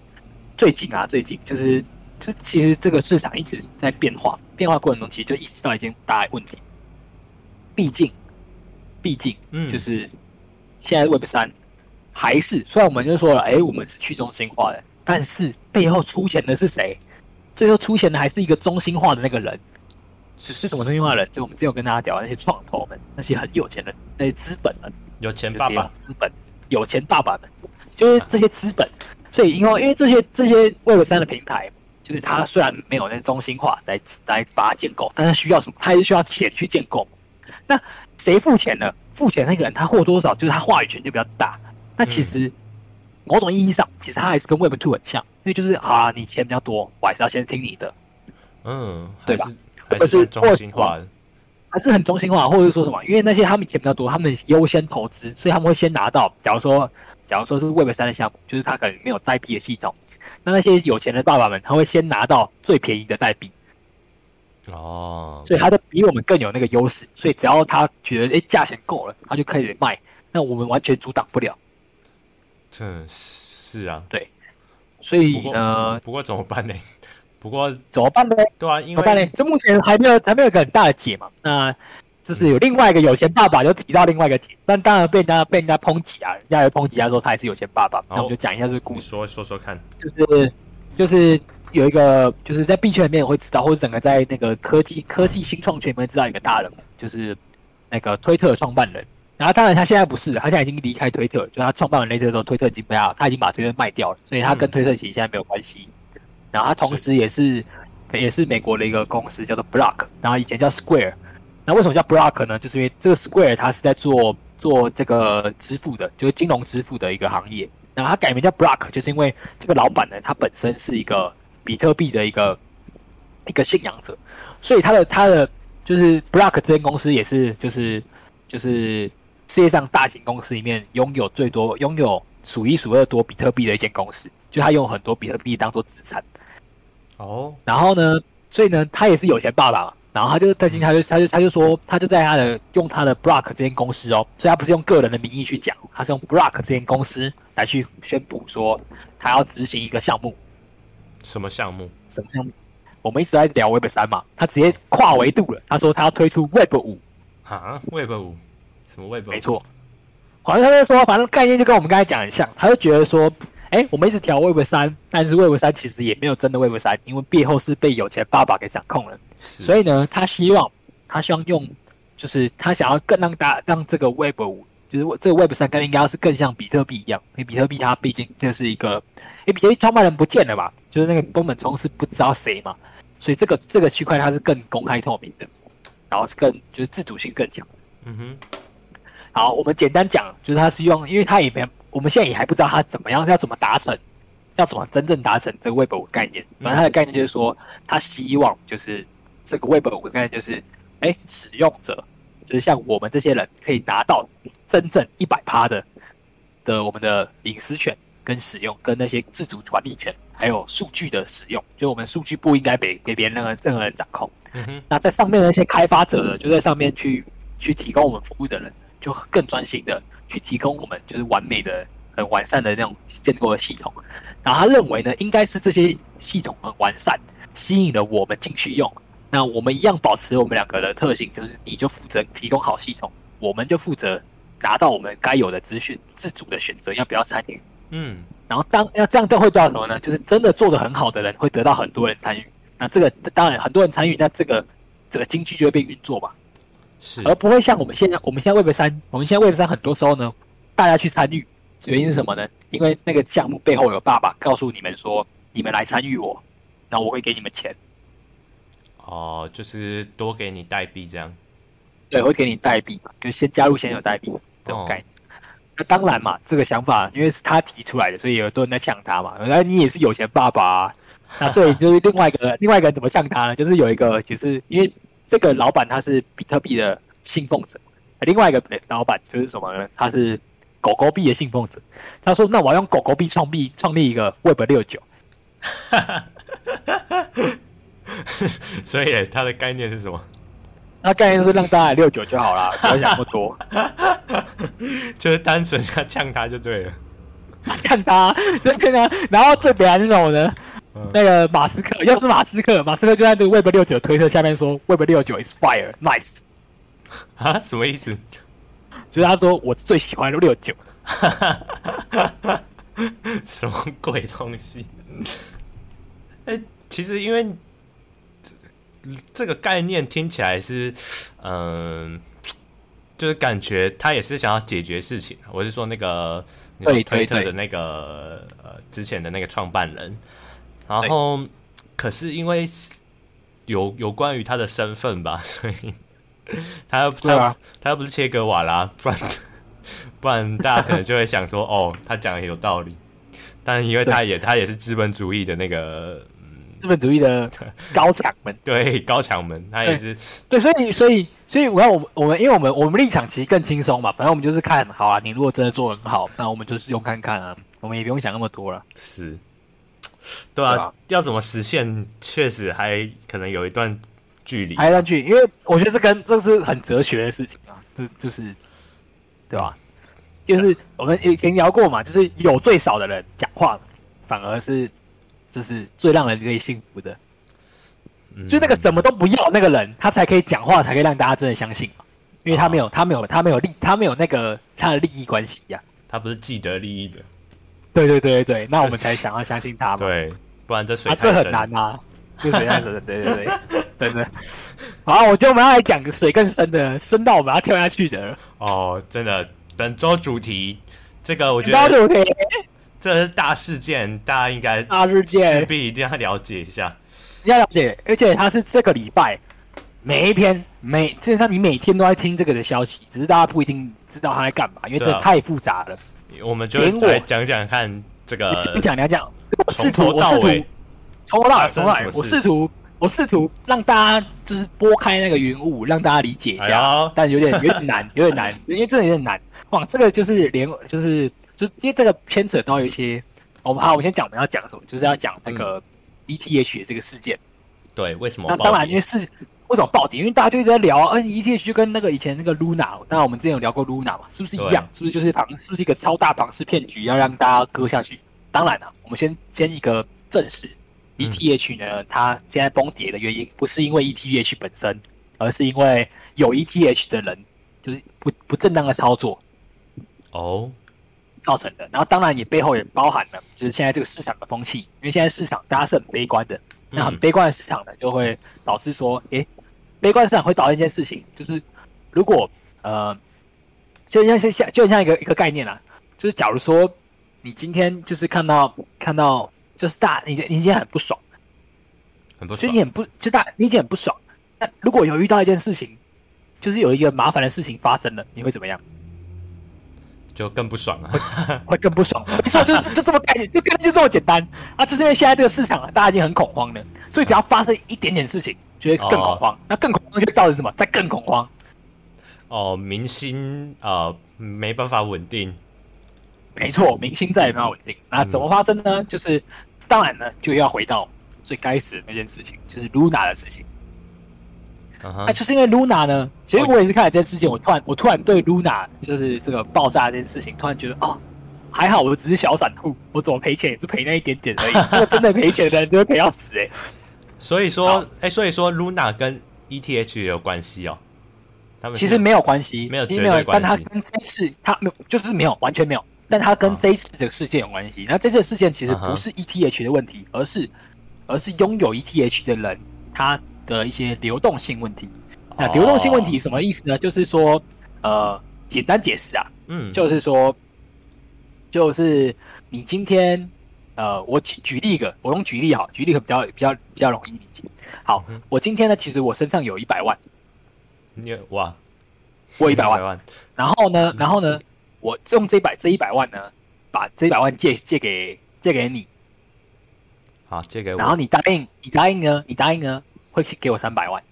最近啊，最近就是，就其实这个市场一直在变化，变化过程中其实就意识到一件大问题。毕竟，毕竟，嗯，就是现在 Web 三还是，虽然我们就说了，哎，我们是去中心化的，但是背后出钱的是谁？最后出钱的还是一个中心化的那个人。只是什么中心化的人？就我们之前有跟大家聊那些创投们，那些很有钱的那些资本们，有钱爸爸资本，有钱爸爸们，就是这些资本。所以因为因为这些这些 Web 三的平台，就是它虽然没有那中心化来来把它建构，但是需要什么？它还是需要钱去建构。那谁付钱呢？付钱那个人他获多少就是他话语权就比较大。那其实某种意义上，其实他还是跟 Web Two 很像，因为就是啊，你钱比较多，我还是要先听你的，嗯，对吧？还是中心化的，还是很中心化，或者是说什么？因为那些他们钱比较多，他们优先投资，所以他们会先拿到。假如说，假如说是 Web 三的项目，就是他可能没有代币的系统，那那些有钱的爸爸们，他会先拿到最便宜的代币。哦，所以他的比我们更有那个优势。所以只要他觉得哎价钱够了，他就可以卖，那我们完全阻挡不了。这是啊，对。所以呃，不过怎么办呢？<laughs> 不过怎么办呢？对啊，因为怎么办呢？这目前还没有还没有一个很大的解嘛。那就是有另外一个有钱爸爸就提到另外一个解，但当然被人家被人家抨击啊，人家也抨击他说他也是有钱爸爸。那我们就讲一下这个故事，说说说看。就是就是有一个就是在币圈里面会知道，或者整个在那个科技科技新创圈里面知道一个大人物，就是那个推特的创办人。然后当然他现在不是，他现在已经离开推特，就他创办了推特之后，推特已经不要，他已经把推特卖掉了，所以他跟推特其实现在没有关系。然后他同时也是，是也是美国的一个公司，叫做 Block，然后以前叫 Square。那为什么叫 Block 呢？就是因为这个 Square 它是在做做这个支付的，就是金融支付的一个行业。然后他改名叫 Block，就是因为这个老板呢，他本身是一个比特币的一个一个信仰者，所以他的他的就是 Block 这间公司也是就是就是世界上大型公司里面拥有最多拥有数一数二多比特币的一间公司，就他用很多比特币当做资产。哦，然后呢，所以呢，他也是有钱爸爸，然后他就他今他就他就他就说，他就在他的用他的 Block 这间公司哦，所以他不是用个人的名义去讲，他是用 Block 这间公司来去宣布说，他要执行一个项目。什么项目？什么项目？我们一直在聊 Web 三嘛，他直接跨维度了，他说他要推出 Web 五。啊，Web 五？什么 Web？没错，好像他在说，反正概念就跟我们刚才讲的像，他就觉得说。哎，我们一直调 Web 三，但是 Web 三其实也没有真的 Web 三，因为背后是被有钱爸爸给掌控了。所以呢，他希望他希望用，就是他想要更让大让这个 Web 五，就是这个 Web 三更应该要是更像比特币一样，因为比特币它毕竟就是一个，因为比特币创办人不见了嘛，就是那个宫本聪是不知道谁嘛，所以这个这个区块它是更公开透明的，然后是更就是自主性更强。嗯哼，好，我们简单讲，就是他是用，因为他也没。我们现在也还不知道他怎么样，要怎么达成，要怎么真正达成这个 Web 五概念。反正他的概念就是说，他希望就是这个 Web 五概念就是，哎，使用者就是像我们这些人可以拿到真正一百趴的的我们的隐私权跟使用，跟那些自主管理权，还有数据的使用，就我们数据不应该被给别人任何任何人掌控。那在上面的那些开发者呢，就在上面去去提供我们服务的人，就更专心的。去提供我们就是完美的、很完善的那种建构的系统，然后他认为呢，应该是这些系统很完善，吸引了我们进去用。那我们一样保持我们两个的特性，就是你就负责提供好系统，我们就负责拿到我们该有的资讯，自主的选择要不要参与。嗯，然后当要这样都会做到什么呢？就是真的做得很好的人会得到很多人参与。那这个当然很多人参与，那这个这个经济就会被运作嘛。是，而不会像我们现在，我们现在 Web 三，我们现在 Web 三很多时候呢，大家去参与，原因是什么呢？因为那个项目背后有爸爸告诉你们说，你们来参与我，那我会给你们钱。哦，就是多给你代币这样。对，会给你代币嘛，就先加入先有代币这种概念。那当然嘛，这个想法因为是他提出来的，所以有很多人在呛他嘛。原来你也是有钱爸爸啊，那所以就是另外一个另外一个人怎么呛他呢？就是有一个就是因为这个老板他是比特币的信奉者，另外一个老板就是什么呢？他是狗狗币的信奉者。他说：“那我要用狗狗币创币创立一个 Web 六九。”所以他的概念是什么？那概念就是让大家六九就好了，不要想那么多，<laughs> 就是单纯要呛他就对了，<laughs> 呛他，就跟他，然后最悲哀是什么呢？嗯、那个马斯克，又是马斯克，马斯克就在这个 Web 六九推特下面说 Web 六九 is fire，nice 啊，什么意思？就是他说我最喜欢六九，<laughs> 什么鬼东西？哎、欸，其实因为。这个概念听起来是，嗯、呃，就是感觉他也是想要解决事情。我是说那个推特的那个呃之前的那个创办人，然后可是因为有有关于他的身份吧，<laughs> 所以他他、啊、他又不是切格瓦拉，不然 <laughs> 不然大家可能就会想说 <laughs> 哦，他讲的有道理。但因为他也他也是资本主义的那个。资本主义的高墙门，对高墙门，他也是对，对，所以所以所以我要我们我们因为我们我们立场其实更轻松嘛，反正我们就是看好啊，你如果真的做很好，那我们就是用看看啊，我们也不用想那么多了。是，对啊，对啊，要怎么实现，确实还可能有一段距离，还有一段距离，因为我觉得这跟这是很哲学的事情啊，就就是对吧？就是我们以前聊过嘛，就是有最少的人讲话，反而是。就是最让人可以幸福的，嗯、就那个什么都不要那个人，他才可以讲话，才可以让大家真的相信嘛。因为他没有，哦、他没有，他没有利，他没有那个他的利益关系呀、啊。他不是既得利益者。对对对对，那我们才想要相信他嘛。对，不然这水、啊、这很难啊，<laughs> 这水太深了。对对对，对对。好，我觉得我们要来讲个水更深的，深到我们要跳下去的。哦，真的，本周主题这个我觉得主题。这是大事件，大家应该大事件势必一定要了解一下，要了解。而且它是这个礼拜每一篇每基本上你每天都在听这个的消息，只是大家不一定知道他在干嘛，因为这太复杂了。我们就来讲讲看这个，讲讲讲讲，我试图我试图从头到尾从头到尾，我试图我试图让大家就是拨开那个云雾，让大家理解一下，但有点有点难，<laughs> 有点难，因为真的有点难。哇，这个就是连就是。就因为这个牵扯到一些，我们好，我先讲我们要讲什么，就是要讲那个 ETH 的这个事件。对，为什么？那当然，因为是为什么暴跌？因为大家就一直在聊，嗯，ETH 就跟那个以前那个 Luna，当然我们之前有聊过 Luna 嘛，是不是一样？是不是就是庞？是不是一个超大庞氏骗局，要让大家割下去？当然了，我们先先一个正史，ETH 呢，它现在崩跌的原因不是因为 ETH 本身，而是因为有 ETH 的人就是不不正当的操作。哦。造成的，然后当然也背后也包含了，就是现在这个市场的风气，因为现在市场大家是很悲观的，那很悲观的市场呢，就会导致说，诶，悲观市场会导致一件事情，就是如果呃，就像像就像一个一个概念啊，就是假如说你今天就是看到看到就是大你你今天很不爽，很不爽，所以你很不就大你今天很不爽，那如果有遇到一件事情，就是有一个麻烦的事情发生了，你会怎么样？就更不爽了，会更不爽。没错，就是就这么概念，就概念就这么简单啊！就是因为现在这个市场啊，大家已经很恐慌了，所以只要发生一点点事情，就会更恐慌。哦、那更恐慌就会造成什么？再更恐慌。哦，明星啊、呃，没办法稳定。没错，明星再也没办法稳定。那怎么发生呢？嗯、就是当然呢，就要回到最该死的那件事情，就是 Luna 的事情。那、uh huh. 啊、就是因为 Luna 呢，其实我也是看了这件事情，我突然我突然对 Luna 就是这个爆炸这件事情，突然觉得哦，还好我只是小散户，我怎么赔钱也是赔那一点点而已。如果真的赔钱的人就会赔到死哎、欸。所以说，哎、欸，所以说 Luna 跟 ETH 也有关系哦。他们其实没有关系，没有没有，但他跟这一次他没有，就是没有完全没有，但他跟这一次这个事件有关系。那、uh. 这次的事件其实不是 ETH 的问题，而是而是拥有 ETH 的人他。的一些流动性问题，那流动性问题什么意思呢？Oh. 就是说，呃，简单解释啊，嗯，就是说，就是你今天，呃，我举举例一个，我用举例好，举例个比较比较比较容易理解。好，嗯、我今天呢，其实我身上有一百万，你哇，我一百万，然后呢，然后呢，我用这一百这一百万呢，把这一百万借借给借给你，好借给我，然后你答应你答应呢，你答应呢会给我三百万。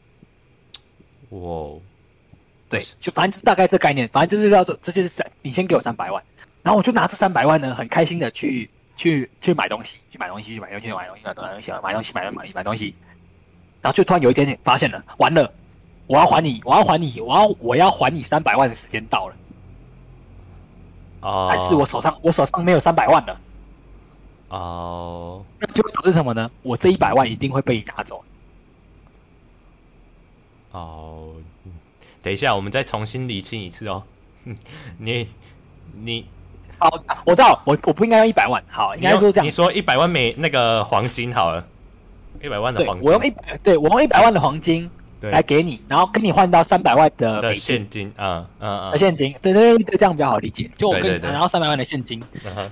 哇，对，就反正就是大概这概念，反正就是要这这就是三，你先给我三百万，然后我就拿这三百万呢，很开心的去去去买东西，去买东西，去买东西，去买东西，买东西，买东西，买东西，买东西，买东西，然后就突然有一天发现了，完了，我要还你，我要还你，我要我要还你三百万的时间到了，哦，但是我手上我手上没有三百万了，哦，那就会导致什么呢？我这一百万一定会被你拿走。哦，等一下，我们再重新理清一次哦。你 <laughs> 你，好，我知道，我我不应该用一百万，好，应该说这样。你说一百万美那个黄金好了，一百万的黄金，我用一百，对我用一百万的黄金来给你，然后跟你换到三百万的的现金，嗯嗯嗯，现金，对对对，这样比较好理解。就我跟你拿到三百万的现金，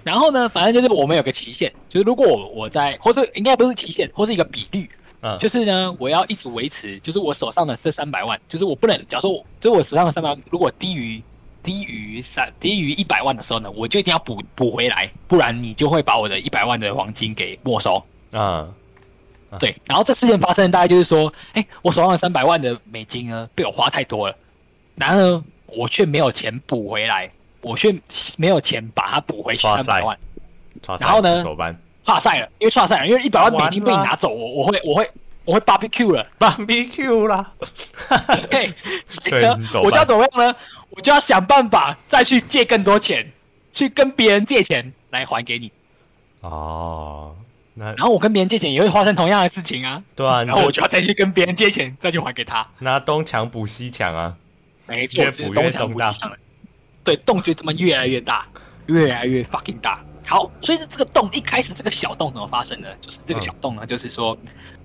然后呢，反正就是我们有个期限，就是如果我我在，或是应该不是期限，或是一个比率。嗯，就是呢，我要一直维持，就是我手上的这三百万，就是我不能，假如说我，就是我手上的三百万，如果低于低于三低于一百万的时候呢，我就一定要补补回来，不然你就会把我的一百万的黄金给没收。嗯，对。然后这事件发生，大概就是说，哎，我手上的三百万的美金呢，被我花太多了，然而我却没有钱补回来，我却没有钱把它补回去三百万。然后呢？差赛了，因为差赛了，因为一百万美金被你拿走，我我会我会我会 barbecue 了，barbecue 了，<laughs> 对，所以呢，我就要怎么样呢？我就要想办法再去借更多钱，去跟别人借钱来还给你。哦，那然后我跟别人借钱也会发生同样的事情啊。对啊，然后我就要再去跟别人借钱，再去还给他。拿东墙补西墙啊，没错，越补越大。对，洞就这么越来越大，越来越 fucking 大。好，所以呢，这个洞一开始这个小洞怎么发生的？就是这个小洞呢，嗯、就是说，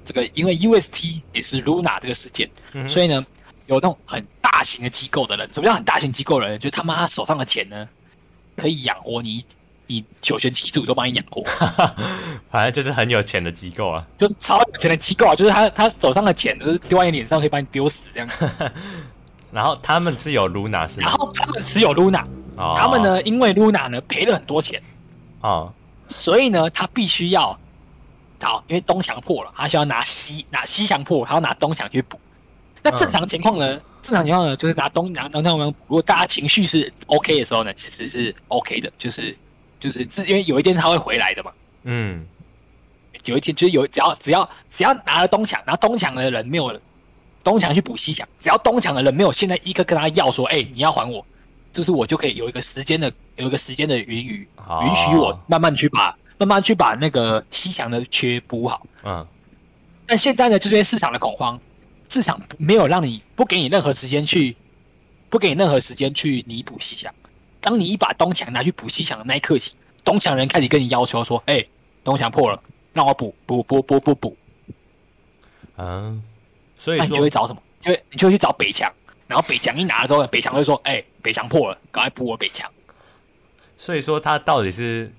这个因为 UST 也是 Luna 这个事件，嗯、所以呢，有那种很大型的机构的人，什么叫很大型机构的人？就是他妈他手上的钱呢，可以养活你，你九玄七祖都帮你养活，<laughs> 反正就是很有钱的机构啊，就超有钱的机构啊，就是他他手上的钱就是丢在你脸上可以把你丢死这样。<laughs> 然后他们是有 Luna 是吗？然后他们持有 Luna，、哦、他们呢，因为 Luna 呢赔了很多钱。啊，oh. 所以呢，他必须要找，因为东墙破了，他需要拿西拿西墙破，他要拿东墙去补。那正常情况呢？嗯、正常情况呢，就是拿东拿东墙。如果大家情绪是 OK 的时候呢，其实是 OK 的，就是就是自因为有一天他会回来的嘛。嗯，有一天就是有只要只要只要拿了东墙，拿东墙的人没有东墙去补西墙，只要东墙的人没有现在一个跟他要说，哎、欸，你要还我。就是我就可以有一个时间的，有一个时间的允许，允许我慢慢去把慢慢去把那个西墙的缺补好。嗯，但现在呢，就是因为市场的恐慌，市场没有让你不给你任何时间去，不给你任何时间去弥补西墙。当你一把东墙拿去补西墙的那一刻起，东墙人开始跟你要求说：“哎，东墙破了，让我补补补补补补。”嗯，所以那你就会找什么？就会你就会去找北墙。然后北墙一拿了之后，北墙会说：“哎、欸，北墙破了，赶快补我北墙。”所以说他到底是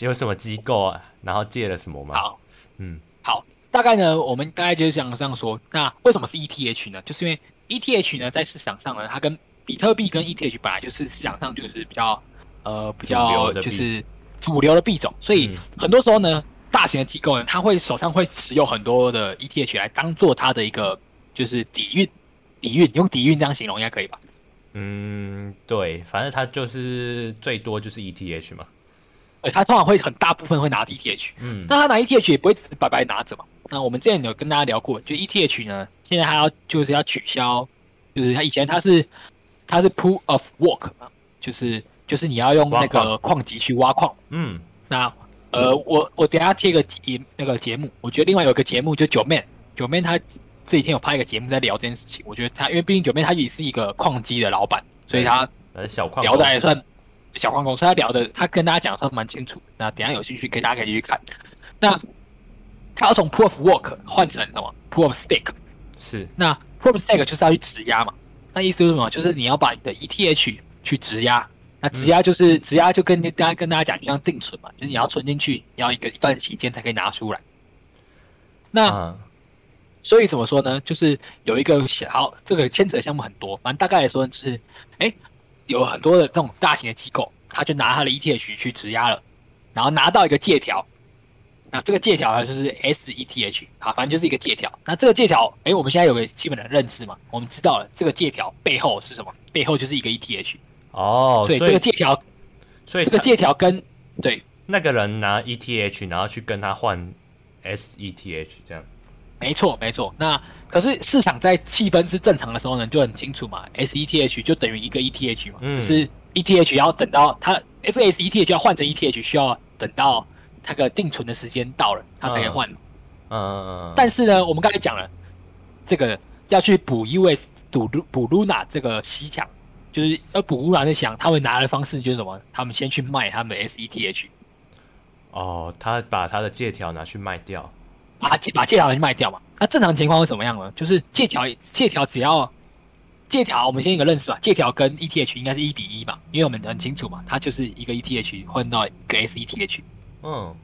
有什么机构啊？然后借了什么吗？好，嗯，好，大概呢，我们大概就是这样这样说。那为什么是 ETH 呢？就是因为 ETH 呢，在市场上呢，它跟比特币跟 ETH 本来就是市场上就是比较呃比较就是主流的币种，所以很多时候呢，大型的机构呢，它会手上会持有很多的 ETH 来当做它的一个就是底蕴。底蕴用底蕴这样形容应该可以吧？嗯，对，反正它就是最多就是 ETH 嘛。呃，他通常会很大部分会拿 ETH，嗯，那他拿 ETH 也不会只是白白拿着嘛。那我们之前有跟大家聊过，就 ETH 呢，现在还要就是要取消，就是他以前他是他是 Proof of Work 嘛，就是就是你要用那个矿。机去挖矿，嗯，那呃，我我等下贴个节那个节目，我觉得另外有一个节目就九妹九妹他。这几天有拍一个节目在聊这件事情，我觉得他因为毕竟九妹他也是一个矿机的老板，所以他小矿聊的还算小黄工，所以他聊的他跟大家讲的算蛮清楚。那等下有兴趣可以大家可以去看。那他要从 Proof of Work 换成什么 Proof of Stake？是那 Proof of Stake 就是要去质押嘛？那意思是什么？就是你要把你的 ETH 去质押。那质押就是质押，就跟大家跟大家讲，就像定存嘛，就是你要存进去，你要一个一段期间才可以拿出来。那、嗯所以怎么说呢？就是有一个小，这个牵扯项目很多，反正大概来说就是，哎，有很多的这种大型的机构，他就拿他的 ETH 去质押了，然后拿到一个借条，那这个借条呢就是 SETH，啊，反正就是一个借条。那这个借条，哎，我们现在有个基本的认识嘛？我们知道了这个借条背后是什么？背后就是一个 ETH。哦，所以这个借条，所以这个借条跟对那个人拿 ETH，然后去跟他换 SETH，这样。没错，没错。那可是市场在气氛是正常的时候呢，就很清楚嘛。SETH 就等于一个 ETH 嘛，嗯、只是 ETH 要等到它 SETH 要换成 ETH，需要等到它个定存的时间到了，它才可以换。嗯嗯嗯。但是呢，我们刚才讲了，这个要去补 US 补补 Luna 这个西墙，就是要补 Luna 的墙，他们拿的方式就是什么？他们先去卖他们的 SETH。哦，他把他的借条拿去卖掉。把借把借条去卖掉嘛？那正常情况会怎么样呢？就是借条借条只要借条，我们先一个认识吧。借条跟 ETH 应该是一比一嘛，因为我们很清楚嘛，它就是一个 ETH 换到一个 SETH。嗯，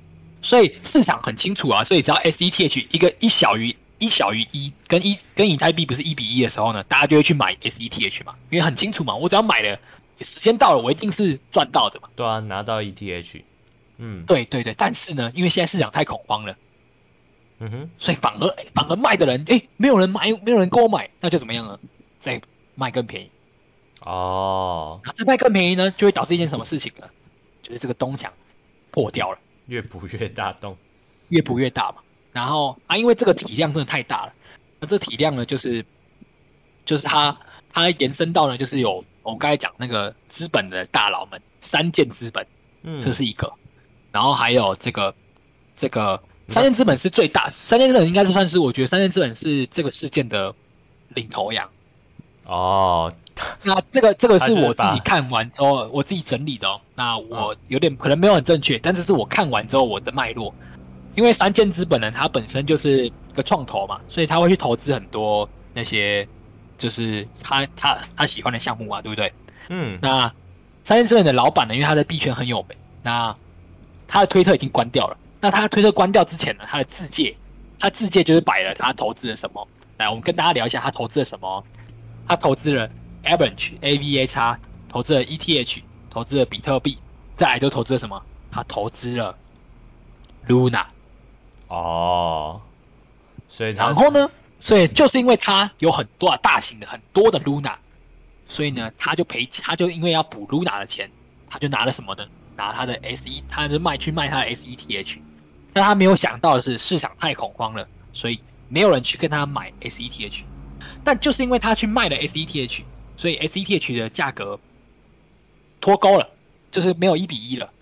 所以市场很清楚啊。所以只要 SETH 一个一小于一小于一，跟一跟以太币不是一比一的时候呢，大家就会去买 SETH 嘛，因为很清楚嘛，我只要买了，时间到了，我一定是赚到的嘛。对啊，拿到 ETH。嗯，对对对，但是呢，因为现在市场太恐慌了。嗯哼，所以反而反而卖的人，哎，没有人买，没有人跟我买，那就怎么样呢？再卖更便宜。哦，再卖更便宜呢，就会导致一件什么事情呢？就是这个东墙破掉了，越补越大洞，越补越大嘛。然后啊，因为这个体量真的太大了，那这体量呢，就是就是它它延伸到呢，就是有我刚才讲那个资本的大佬们，三箭资本，嗯，这是一个，然后还有这个这个。三箭资本是最大，三箭资本应该是算是，我觉得三箭资本是这个事件的领头羊。哦，那这个这个是我自己看完之后，我自己整理的哦。那我有点可能没有很正确，但这是我看完之后我的脉络。因为三箭资本呢，它本身就是一个创投嘛，所以他会去投资很多那些就是他他他喜欢的项目啊，对不对？嗯。那三箭资本的老板呢，因为他在币圈很有名，那他的推特已经关掉了。那他推特关掉之前呢，他的自介，他自介就是摆了他投资了什么。来，我们跟大家聊一下他投资了什么。他投资了 Avalanche A V A X，投资了 E T H，投资了比特币，再来就投资了什么？他投资了 Luna。哦，所以然后呢？所以就是因为他有很多啊大型的很多的 Luna，所以呢，他就赔，他就因为要补 Luna 的钱，他就拿了什么呢？拿他的 S E，他就卖去卖他的 S E T H，但他没有想到的是市场太恐慌了，所以没有人去跟他买 S E T H。但就是因为他去卖了 S E T H，所以 S E T H 的价格脱钩了，就是没有一比一了。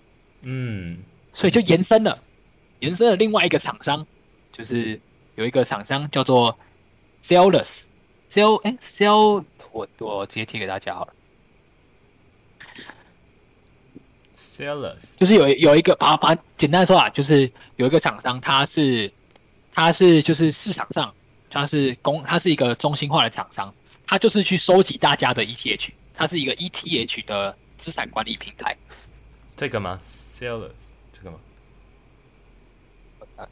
嗯，所以就延伸了，延伸了另外一个厂商，就是有一个厂商叫做 Sellers，Sell 哎 Sell，我我直接贴给大家好了。就是有有一个啊，把简单说啊，就是有一个厂商，它是它是就是市场上它是公，它是一个中心化的厂商，它就是去收集大家的 ETH，它是一个 ETH 的资产管理平台。这个吗？Sellers 这个吗？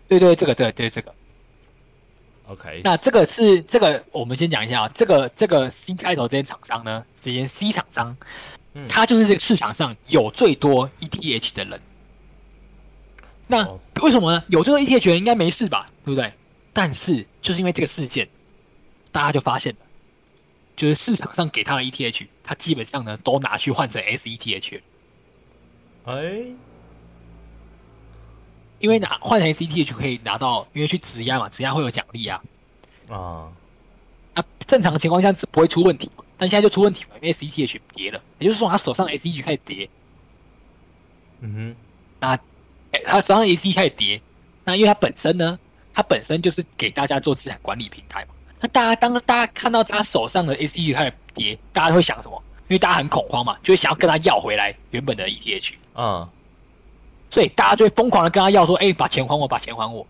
对对，这个对对这个。OK，那这个是这个，我们先讲一下啊，这个这个 C 开头这间厂商呢，这间 C 厂商。他就是这个市场上有最多 ETH 的人。那为什么呢？有这个 ETH 人应该没事吧？对不对？但是就是因为这个事件，大家就发现了，就是市场上给他的 ETH，他基本上呢都拿去换成 SETH。哎，因为拿换成 SETH 可以拿到，因为去质押嘛，质押会有奖励啊。啊，那正常的情况下是不会出问题。但现在就出问题了，因为 SETH 跌了，也就是说他手上 SETH 开始跌。嗯哼，那他手上 SETH 开始跌，那因为他本身呢，他本身就是给大家做资产管理平台嘛。那大家当大家看到他手上的 SETH 开始跌，大家都会想什么？因为大家很恐慌嘛，就会想要跟他要回来原本的 ETH。嗯，所以大家就会疯狂的跟他要说：“哎、欸，把钱还我，把钱还我。”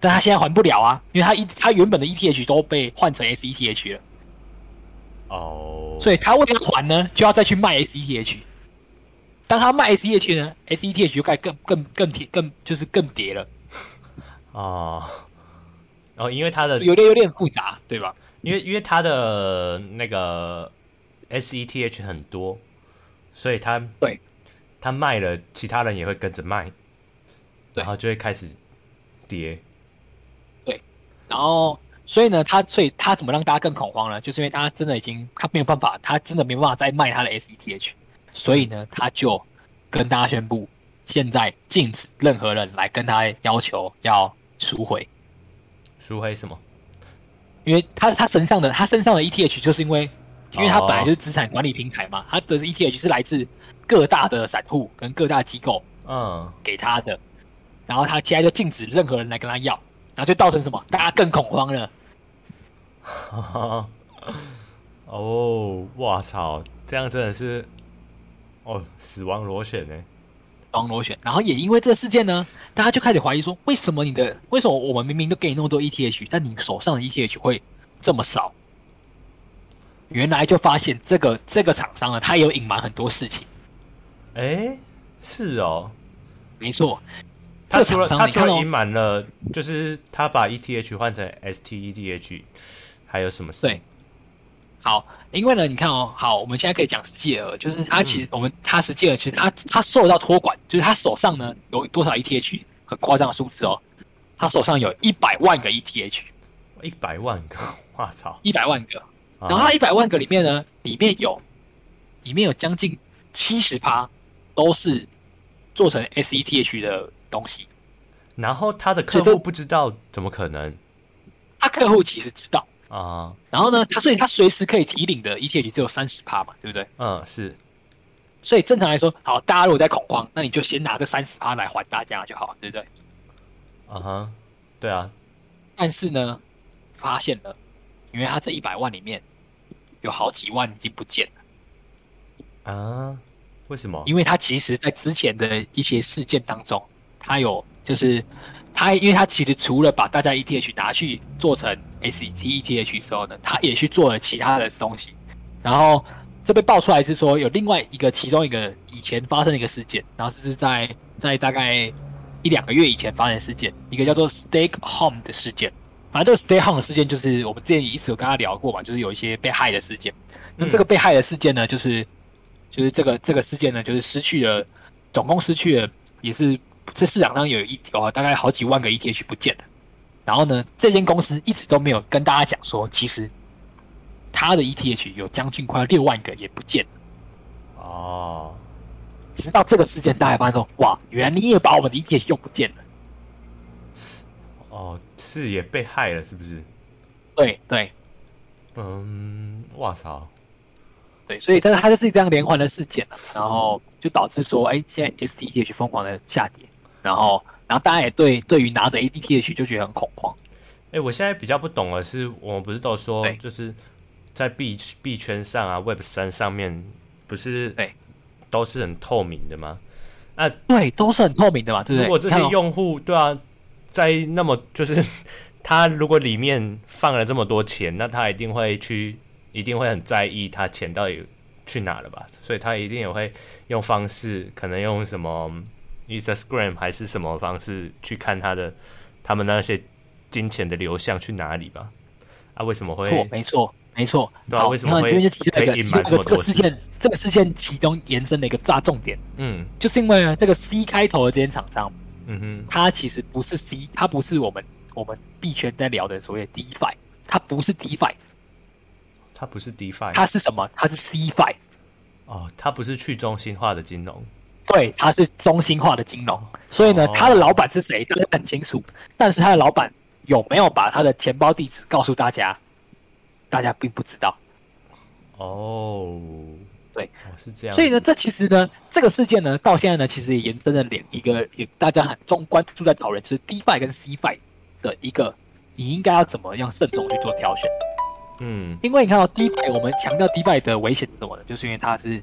但他现在还不了啊，因为他一他原本的 ETH 都被换成 SETH 了。哦，oh. 所以他为了还呢，就要再去卖 SETH。当他卖 SETH 呢，SETH 就该更更更跌，更就是更跌了。哦，然后，因为他的有点有点复杂，对吧？因为因为他的那个 SETH 很多，所以他对，他卖了，其他人也会跟着卖，然后就会开始跌。对，然后所以呢，他所以他怎么让大家更恐慌呢？就是因为他真的已经他没有办法，他真的没办法再卖他的 SETH，所以呢，他就跟大家宣布，现在禁止任何人来跟他要求要赎回。赎回什么？因为他他身上的他身上的 ETH 就是因为，因为他本来就是资产管理平台嘛，他的 ETH 是来自各大的散户跟各大机构，嗯，给他的，然后他现在就禁止任何人来跟他要，然后就造成什么？大家更恐慌了。<laughs> 哦，哇操，这样真的是，哦，死亡螺旋呢。双螺旋，然后也因为这个事件呢，大家就开始怀疑说，为什么你的为什么我们明明都给你那么多 ETH，但你手上的 ETH 会这么少？原来就发现这个这个厂商呢，他有隐瞒很多事情。哎，是哦，没错，他除了他除了隐瞒了，就是他把 ETH 换成 STEDH，还有什么事？对。好，因为呢，你看哦，好，我们现在可以讲实际额，就是他其实、嗯、我们他实际额，其实他他受到托管，就是他手上呢有多少 ETH，很夸张的数字哦，他手上有一百万个 ETH，一百万个，我操，一百万个，然后他一百万个里面呢，里面有里面有将近七十趴都是做成 SETH 的东西，然后他的客户不知道，怎么可能？他客户其实知道。啊，然后呢，他所以他随时可以提领的 ETH 只有三十趴嘛，对不对？嗯，是。所以正常来说，好，大家如果在恐慌，那你就先拿这三十趴来还大家就好，对不对？嗯哼，对啊。但是呢，发现了，因为他这一百万里面有好几万已经不见了。啊？为什么？因为他其实在之前的一些事件当中，他有就是。他因为他其实除了把大家 ETH 拿去做成 SET ETH 时候呢，他也去做了其他的东西。然后这被爆出来是说有另外一个其中一个以前发生的一个事件，然后这是在在大概一两个月以前发生的事件，一个叫做 Stake Home 的事件。反正这个 Stake Home 的事件就是我们之前一直有跟他聊过嘛，就是有一些被害的事件。那这个被害的事件呢，就是就是这个这个事件呢，就是失去了，总共失去了也是。这市场上有一哦，大概好几万个 ETH 不见了。然后呢，这间公司一直都没有跟大家讲说，其实他的 ETH 有将近快六万个也不见了。哦，直到这个事件，大家发现说，哇，原来你也把我们的 ETH 用不见了。哦，是也被害了，是不是？对对。嗯，哇操。对，所以但是它就是这样连环的事件，然后就导致说，哎，现在 STETH 疯狂的下跌，然后，然后大家也对对于拿着 ADTH 就觉得很恐慌。哎，我现在比较不懂的是，我们不是都说，就是在币币圈上啊，Web 三上面不是对都是很透明的吗？那对，都是很透明的嘛，对不对？如果这些用户对啊，在那么就是 <laughs> 他如果里面放了这么多钱，那他一定会去。一定会很在意他钱到底去哪了吧，所以他一定也会用方式，可能用什么 Instagram 还是什么方式去看他的他们那些金钱的流向去哪里吧？啊，为什么会？错，没错，没错。对啊，为什么会？这边就提了一个，提了个这个事件，这个事件其中延伸的一个大重点，嗯，就是因为呢，这个 C 开头的这间厂商，嗯哼，它其实不是 C，它不是我们我们币圈在聊的所谓的 DeFi，它不是 DeFi。它不是 DeFi，它是什么？它是 CeFi。哦，它不是去中心化的金融。对，它是中心化的金融。所以呢，他、哦、的老板是谁？大家很清楚。但是他的老板有没有把他的钱包地址告诉大家？大家并不知道。哦，对，哦、是这样。所以呢，这其实呢，这个事件呢，到现在呢，其实也延伸了两一个，也大家很重关注在讨论，就是 DeFi 跟 CeFi 的一个，你应该要怎么样慎重去做挑选。嗯，因为你看到 DeFi，我们强调 DeFi 的危险是什么呢？就是因为它是，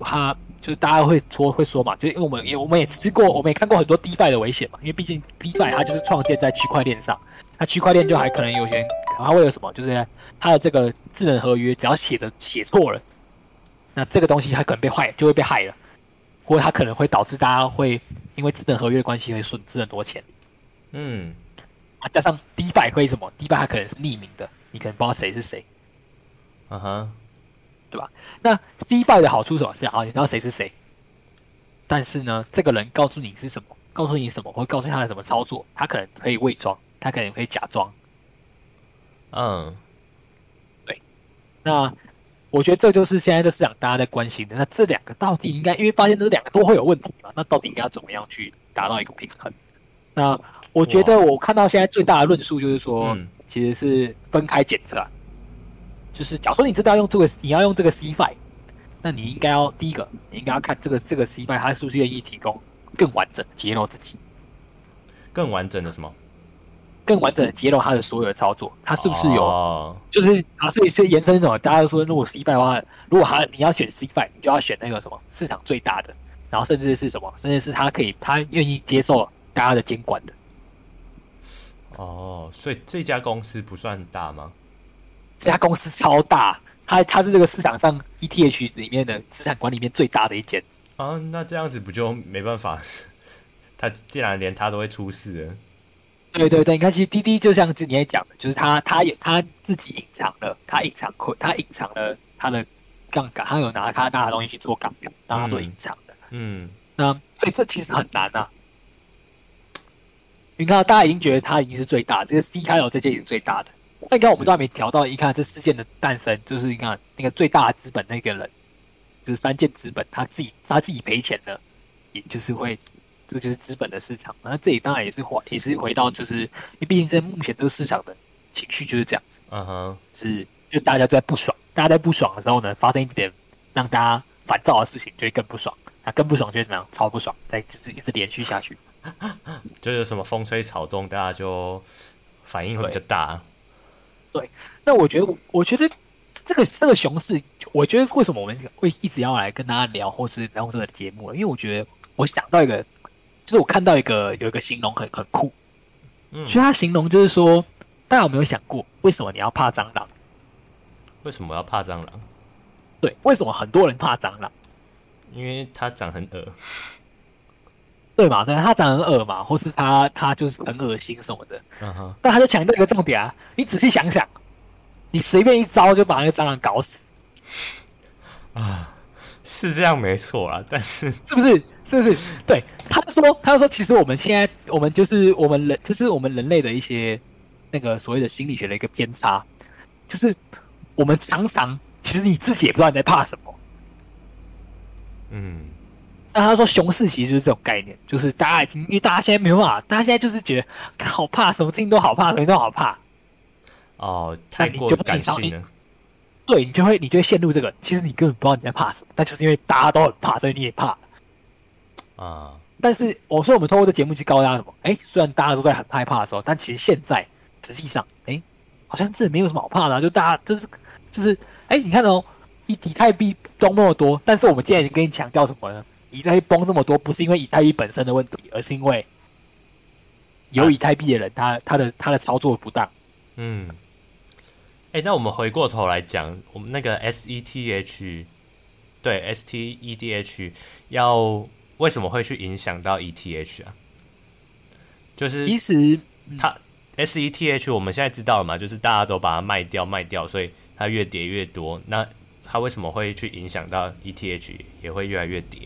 它就是大家会说会说嘛，就是因为我们也我们也吃过，我们也看过很多 DeFi 的危险嘛。因为毕竟 DeFi 它就是创建在区块链上，那区块链就还可能有些，它会有什么？就是它的这个智能合约，只要写的写错了，那这个东西它可能被坏，就会被害了，或者它可能会导致大家会因为智能合约的关系会损失很多钱。嗯，啊，加上 DeFi 会什么？DeFi 它可能是匿名的。你可能不知道谁是谁，嗯哼，对吧？那 CeFi 的好处是什么？是啊，你知道谁是谁，但是呢，这个人告诉你是什么，告诉你什么，或告诉他的什么操作，他可能可以伪装，他可能可以假装。嗯，对。那我觉得这就是现在的市场大家在关心的。那这两个到底应该，因为发现这两个都会有问题嘛？那到底应该要怎么样去达到一个平衡？那我觉得我看到现在最大的论述就是说，嗯、其实是分开检测。就是假如说你知道要用这个，你要用这个 CeFi，那你应该要第一个，你应该要看这个这个 CeFi 它是不是愿意提供更完整的揭露自己，更完整的什么？更完整的揭露它的所有的操作，它是不是有？哦、就是啊，所以是延伸一种大家都说，如果 CeFi 的话，如果它你要选 CeFi，你就要选那个什么市场最大的，然后甚至是什么，甚至是它可以，它愿意接受大家的监管的。哦，所以这家公司不算大吗？这家公司超大，它它是这个市场上 ETH 里面的资产管理面最大的一间。啊，那这样子不就没办法？他既然连他都会出事了。对对对，你看，其实滴滴就像你也讲的，就是他他也他自己隐藏了，他隐藏亏，他隐藏了他的杠杆，他有拿他大的东西去做杠杆，当他做隐藏的。嗯，那所以这其实很难啊。你看，大家已经觉得他已经是最大，这个 C 开头这件已经最大的。那你看，我们都还没调到，一看这事件的诞生，就是你看那个最大的资本那个人，就是三箭资本，他自己他自己赔钱的，也就是会。这就是资本的市场，那这里当然也是回，也是回到，就是因为毕竟在目前这个市场的情绪就是这样子，嗯哼，是就大家都在不爽，大家在不爽的时候呢，发生一点让大家烦躁的事情，就会更不爽，那更不爽就会怎么样？超不爽，再就是一直连续下去，<laughs> 就是什么风吹草动，大家就反应会比较大。对，那我觉得，我觉得这个这个熊市，我觉得为什么我们会一直要来跟大家聊，或是聊这个节目？因为我觉得我想到一个。就是我看到一个有一个形容很很酷，嗯，所以他形容就是说，大家有没有想过，为什么你要怕蟑螂？为什么要怕蟑螂？对，为什么很多人怕蟑螂？因为它长很恶，对嘛？对，他长很恶嘛，或是他他就是很恶心什么的。嗯哼。但他就强调一个重点啊，你仔细想想，你随便一招就把那个蟑螂搞死啊。是这样没错啊，但是是不是？是不是？对，他就说，他就说，其实我们现在，我们就是我们人，就是我们人类的一些那个所谓的心理学的一个偏差，就是我们常常其实你自己也不知道你在怕什么。嗯，那他说熊市其实就是这种概念，就是大家已经因为大家现在没办法，大家现在就是觉得好怕，什么事情都好怕，什么都好怕。哦，太过感性了。对，你就会，你就会陷入这个。其实你根本不知道你在怕什么，但就是因为大家都很怕，所以你也怕啊。但是我说，我们通过这节目去告诉大家什么？哎，虽然大家都在很害怕的时候，但其实现在实际上，哎，好像这没有什么好怕的啊。就大家就是就是，哎，你看哦，以以太币装那么多，但是我们今天已经跟你强调什么呢？以太币崩这么多，不是因为以太币本身的问题，而是因为有以太币的人，他他的他的操作不当。嗯。哎，那我们回过头来讲，我们那个 SETH，对 STEDH，要为什么会去影响到 ETH 啊？就是其实它 SETH 我们现在知道了嘛，就是大家都把它卖掉卖掉，所以它越跌越多。那它为什么会去影响到 ETH 也会越来越跌？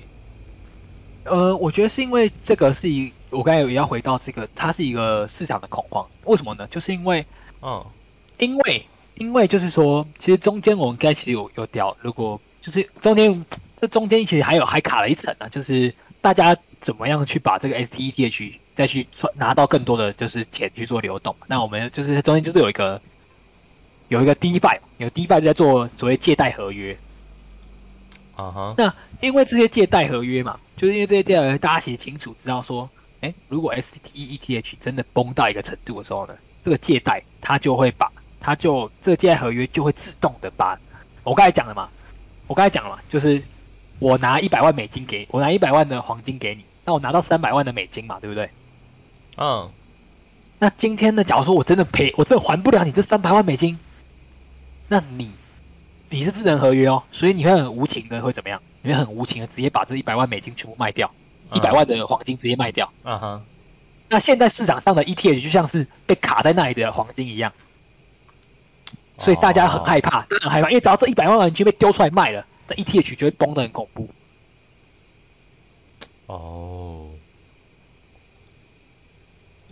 呃，我觉得是因为这个是一，我刚才也要回到这个，它是一个市场的恐慌。为什么呢？就是因为，嗯，因为。因为就是说，其实中间我们该其实有有掉，如果就是中间这中间其实还有还卡了一层呢，就是大家怎么样去把这个 STETH 再去拿到更多的就是钱去做流动。那我们就是中间就是有一个有一个 DeFi，有 DeFi 在做所谓借贷合约。啊哈。那因为这些借贷合约嘛，就是因为这些借贷合约，大家其实清楚知道说，哎，如果 STETH 真的崩到一个程度的时候呢，这个借贷它就会把。它就这个借贷合约就会自动的把，我刚才讲了嘛，我刚才讲了嘛，就是我拿一百万美金给我拿一百万的黄金给你，那我拿到三百万的美金嘛，对不对？嗯。那今天呢，假如说我真的赔，我真的还不了你这三百万美金，那你你是智能合约哦，所以你会很无情的会怎么样？你会很无情的直接把这一百万美金全部卖掉，一百万的黄金直接卖掉。嗯哼。那现在市场上的 ETH 就像是被卡在那里的黄金一样。所以大家很害怕，很害怕，因为只要这一百万美金被丢出来卖了，这 ETH 就会崩的很恐怖。哦，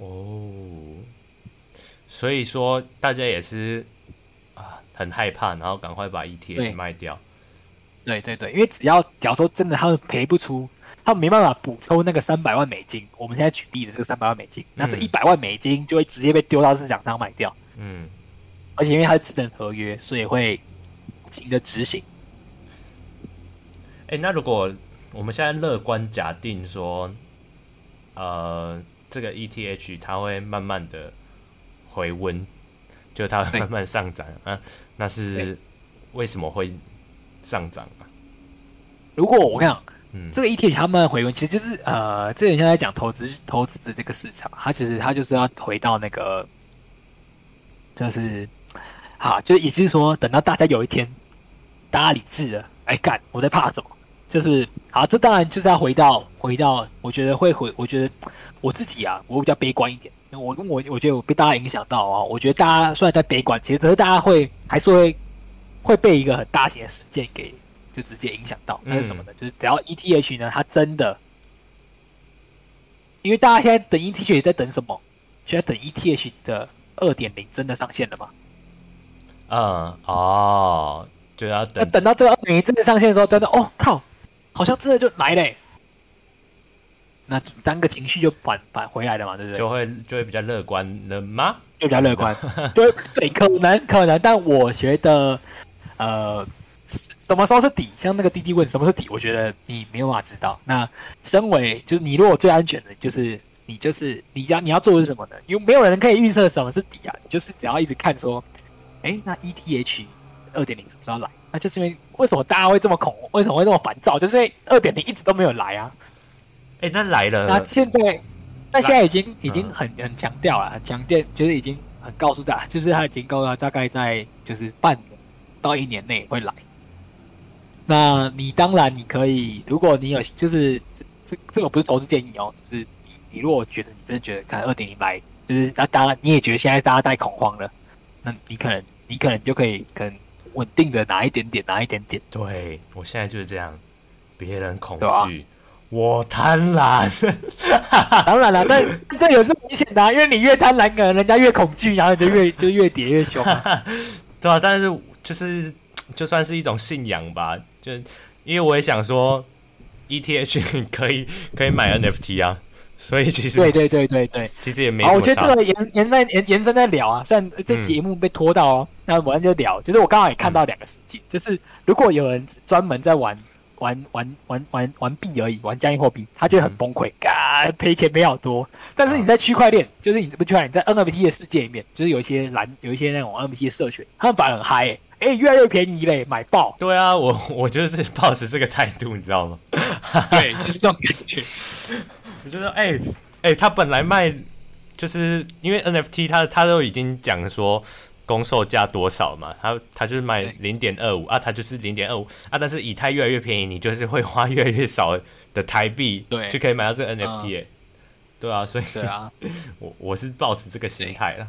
哦，所以说大家也是啊很害怕，然后赶快把 ETH 卖掉。对对对，因为只要假如说真的他们赔不出，他们没办法补抽那个三百万美金，我们现在举例的这个三百万美金，那这一百万美金就会直接被丢到市场上卖掉。嗯，而且因为它是智能合约，所以会急着执行。哎，那如果我们现在乐观假定说，呃，这个 ETH 它会慢慢的回温，就它会慢慢上涨啊，那是为什么会？上涨啊！如果我跟你讲，嗯，这个 ETH 它慢慢回温，其实就是呃，这人现在讲投资投资的这个市场，它其实它就是要回到那个，就是好，就也就是说，等到大家有一天大家理智了，哎干，我在怕什么？就是好，这当然就是要回到回到，我觉得会回，我觉得我自己啊，我比较悲观一点。我跟我我觉得我被大家影响到啊，我觉得大家虽然在悲观，其实可是大家会还是会。会被一个很大型的事件给就直接影响到，那是什么呢？嗯、就是只要 ETH 呢，它真的，因为大家现在等 ETH 也在等什么？现在等 ETH 的二点零真的上线了吗？嗯哦，就要等。那等到这个二点零真的上线的时候，真的哦靠，好像真的就来嘞。那单个情绪就反反回来了嘛，对不对？就会就会比较乐观了吗？就比较乐观，<laughs> 对对，可能可能，但我觉得。呃，什么时候是底？像那个滴滴问什么是底，我觉得你没有办法知道。那身为就是你，如果最安全的，就是你就是你要你要做的是什么呢？因为没有人可以预测什么是底啊，你就是只要一直看说，哎，那 ETH 二点零什么时候来？那就是因为为什么大家会这么恐，为什么会这么烦躁？就是因为二点零一直都没有来啊。哎，那来了。那现在，那现在已经已经很很强调了，很强调，就是已经很告诉大家，就是他已经够了大概在就是半年。到一年内会来，那你当然你可以，如果你有就是这这这个不是投资建议哦，就是你你如果觉得你真的觉得看二点零来，就是那当然你也觉得现在大家太恐慌了，那你可能你可能就可以可能稳定的拿一点点拿一点点。对，我现在就是这样，别人恐惧，我贪婪。<laughs> 当然了，但这也是明显的，因为你越贪婪，可能人家越恐惧，然后你就越 <laughs> 就越跌越凶。<laughs> 对啊，但是。就是就算是一种信仰吧，就因为我也想说，ETH 可以可以买 NFT 啊，所以其实对对对对对，其实也没。我觉得这个延延在延延伸在聊啊，虽然这节目被拖到哦，那我们就聊。就是我刚好也看到两个事情，就是如果有人专门在玩玩玩玩玩玩币而已，玩加密货币，他就很崩溃，嘎赔钱赔好多。但是你在区块链，就是你不区块链，你在 NFT 的世界里面，就是有一些蓝有一些那种 NFT 的社群，他们反而很嗨、欸。哎、欸，越来越便宜嘞，买爆！对啊，我我就是抱持这个态度，你知道吗？对，就是这种感觉。<laughs> 我觉得，哎、欸、哎、欸，他本来卖，就是因为 NFT，他他都已经讲说公售价多少嘛，他他就是卖零点二五啊，他就是零点二五啊，但是以太越来越便宜，你就是会花越来越少的台币，对，就可以买到这个 NFT，、嗯、对啊，所以对啊，<laughs> 我我是抱持这个心态了。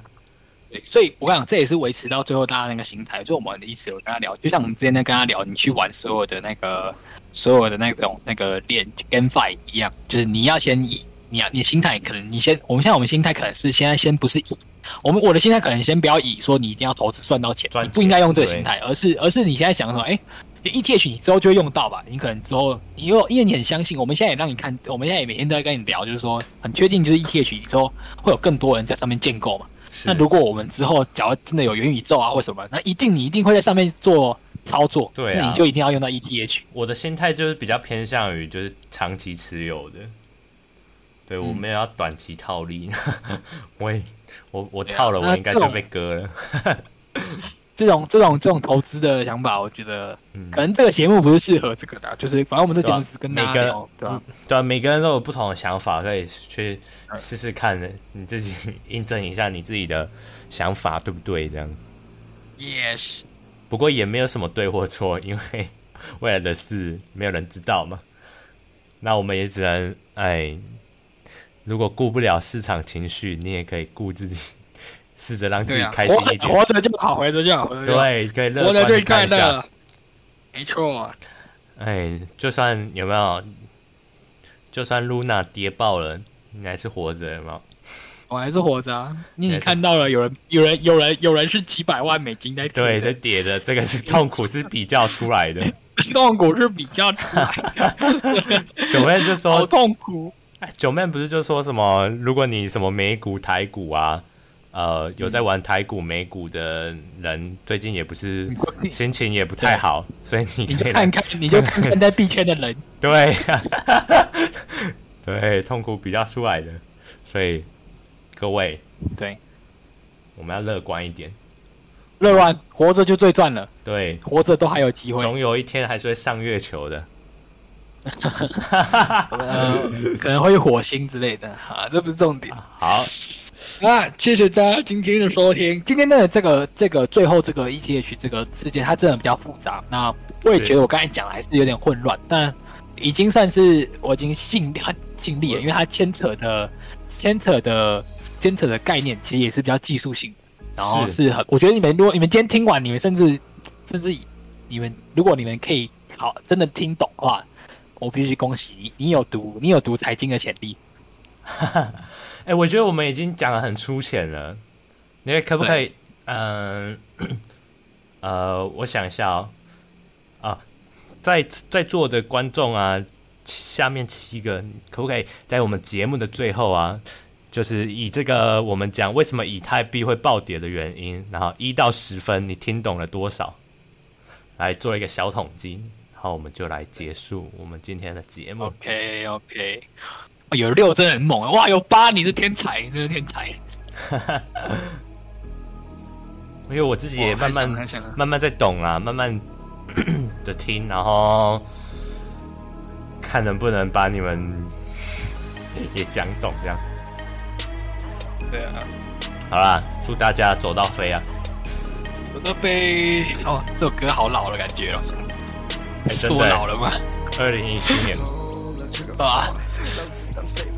对，所以我跟你讲，这也是维持到最后大家那个心态。就我们的意思，我跟他聊，就像我们之前在跟他聊，你去玩所有的那个所有的那种那个练 GameFi 一样，就是你要先以你要你的心态，可能你先，我们现在我们心态可能是现在先不是以我们我的心态，可能先不要以说你一定要投资赚到钱，钱，你不应该用这个心态，而是而是你现在想说，哎，ETH 你之后就会用到吧？你可能之后你又因为你很相信，我们现在也让你看，我们现在也每天都在跟你聊，就是说很确定，就是 ETH 你之后会有更多人在上面建构嘛。那如果我们之后假如真的有元宇宙啊或什么，那一定你一定会在上面做操作，对啊，那你就一定要用到 ETH。我的心态就是比较偏向于就是长期持有的，对，我没有要短期套利，<laughs> 嗯、我也我我套了，我应该就被割了。<laughs> 这种这种这种投资的想法，我觉得可能这个节目不是适合这个的，就是反正我们这节目是跟大家聊，对吧、啊？对啊，每个人都有不同的想法，可以去试试看，你自己印证一下你自己的想法对不对？这样。Yes。不过也没有什么对或错，因为未来的事没有人知道嘛。那我们也只能哎，如果顾不了市场情绪，你也可以顾自己。试着让自己开心一点，活着就好，活着就好，对，可以乐观活着最快乐，没错。哎，就算有没有，就算露娜跌爆了，你还是活着，有没有？我还是活着啊！你你看到了，有人，有人，有人，有人是几百万美金在对在跌的，这个是痛苦是比较出来的，<laughs> 痛苦是比较出来的。<laughs> 九妹就说好痛苦。哎，九妹不是就说什么？如果你什么美股、台股啊，呃，有在玩台股、美股的人，最近也不是心情也不太好，所以你你就看看，<laughs> 你就看看在币圈的人，对，对，痛苦比较出来的，所以。各位，对，我们要乐观一点，乐观，活着就最赚了。对，活着都还有机会，总有一天还是会上月球的，<laughs> 呃、可能会火星之类的，哈，<laughs> 这不是重点。好，啊，谢谢大家今天的收听。今天的这个这个最后这个 ETH 这个事件，它真的比较复杂。那我也觉得我刚才讲的还是有点混乱，但已经算是我已经尽很尽力了，因为它牵扯的牵扯的。牵扯的概念其实也是比较技术性，然后是很，我觉得你们如果你们今天听完，你们甚至甚至你们如果你们可以好真的听懂的话，我必须恭喜你，你有读你有读财经的潜力。<laughs> 哎、欸，我觉得我们已经讲的很粗浅了，你可不可以？嗯呃，<coughs> 呃，我想一下哦，啊，在在座的观众啊，下面七个，可不可以在我们节目的最后啊？就是以这个我们讲为什么以太币会暴跌的原因，然后一到十分，你听懂了多少？来做一个小统计，然后我们就来结束我们今天的节目。OK OK，有六真的很猛，哇，有八你是天才，你是天才。<laughs> 因为我自己也慢慢慢慢在懂啊，慢慢的听，然后看能不能把你们也讲懂这样。对啊，好啦，祝大家走到飞啊！走到飞哦，这首歌好老的感觉哦，欸、真的老了吗？二零一七年，<laughs> 啊！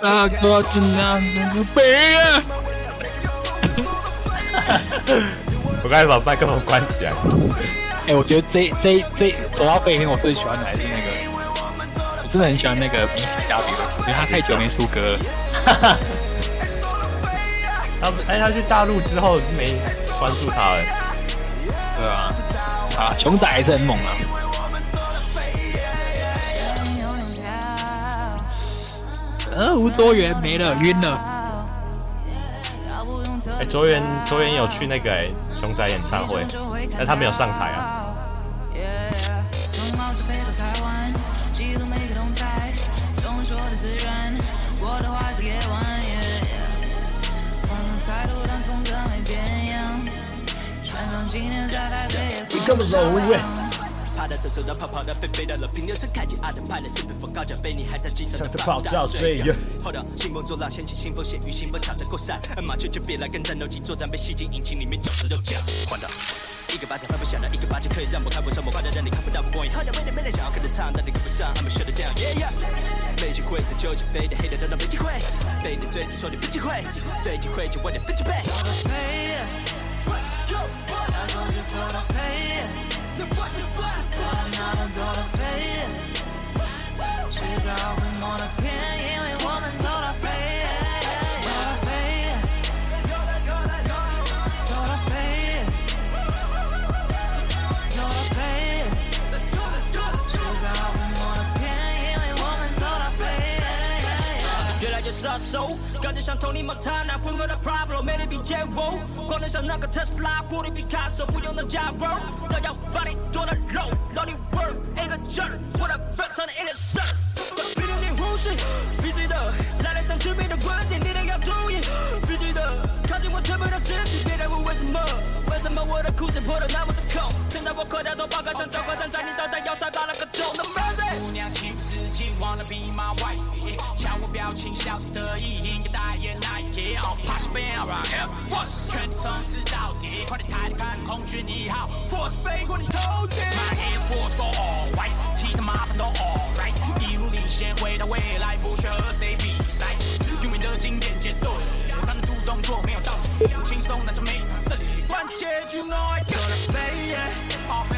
大哥，今天不背啊！我刚才把麦克风关起来。哎、欸，我觉得这这这走到背面，我最喜欢的还是那个，我真的很喜欢那个 BCW，我觉得他太久没出歌了。<laughs> 他哎，他去大陆之后就没关注他了。对啊，啊，熊仔还是很猛啊。呃，吴卓源没了，晕了。哎、欸，卓源，卓源有去那个哎、欸、熊仔演唱会，但他没有上台啊。你根本无谓。爬的、走走的、跑跑的、飞飞的，了平流车开启阿德派的，是否高脚杯？你还在机场的跑道追？跑到兴风作浪，掀起腥风血雨，兴奋朝着扩散。马球就别来跟战斗机作战，被吸进引擎里面绞成肉酱。换到一个巴掌拍不响的，一个巴掌可以让我看不上，我快的让你看不到我光影。喝点没点没点想要跟着唱，但你跟不上，I'm shut it down。Yeah yeah，没机会在球场飞的黑的等到没机会，被你追着说你没机会，最机会就 Yeah, we Pablo，魅力比剑舞，光能像那个特斯拉，玻璃比卡索，不用那加油，都要把你做的肉，让你 work 一个劲儿，我的 rap 唱的 in the sun，别留点呼吸，必须的，来来想致命的观点，你得要注意，必须的，靠近我特别的自己，别再问为什么，为什么我的裤子破的那么的空，现在我口袋都爆开，像交关站在你脑袋要塞爆了个洞，No mercy，姑娘欺负自己，wanna be my wife，瞧我表情，笑得得意，应该代言 Nike，on push bear Air Force，全程是到底，快点抬头看空军一号，Force 飞过你头顶，My Air Force go all white，其他麻烦都 all right，一路领先回到未来，不屑和谁比赛，永远的经典节奏，他的独动作没有道理，轻松拿下每场胜利，关键 you know I got it baby，all man all man，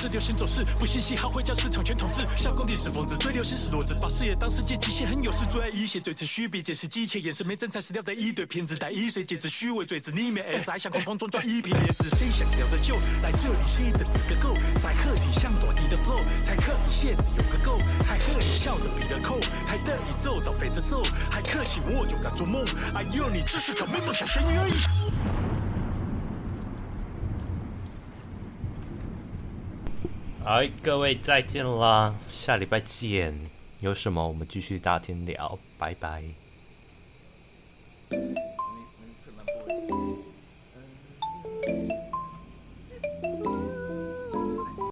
是流行走势，不信嘻哈会将市场全统治。小工地是疯子，最流行是骡子，把事业当世界极限很有事，最爱一些最持续比解释机械，眼神没真材实料的一堆骗子，带一岁戒指虚伪嘴子，里面 S 还想空中转一瓶椰子，谁想要的就来这里，谁的资格够？在客厅像短笛的 flow，才可以鞋子有个够，才可以笑着比的扣，还得以走到飞着走，还可惜我就敢做梦，哎呦你只是条没梦想咸鱼好各位再见啦下礼拜见。有什么我们继续大厅聊拜拜。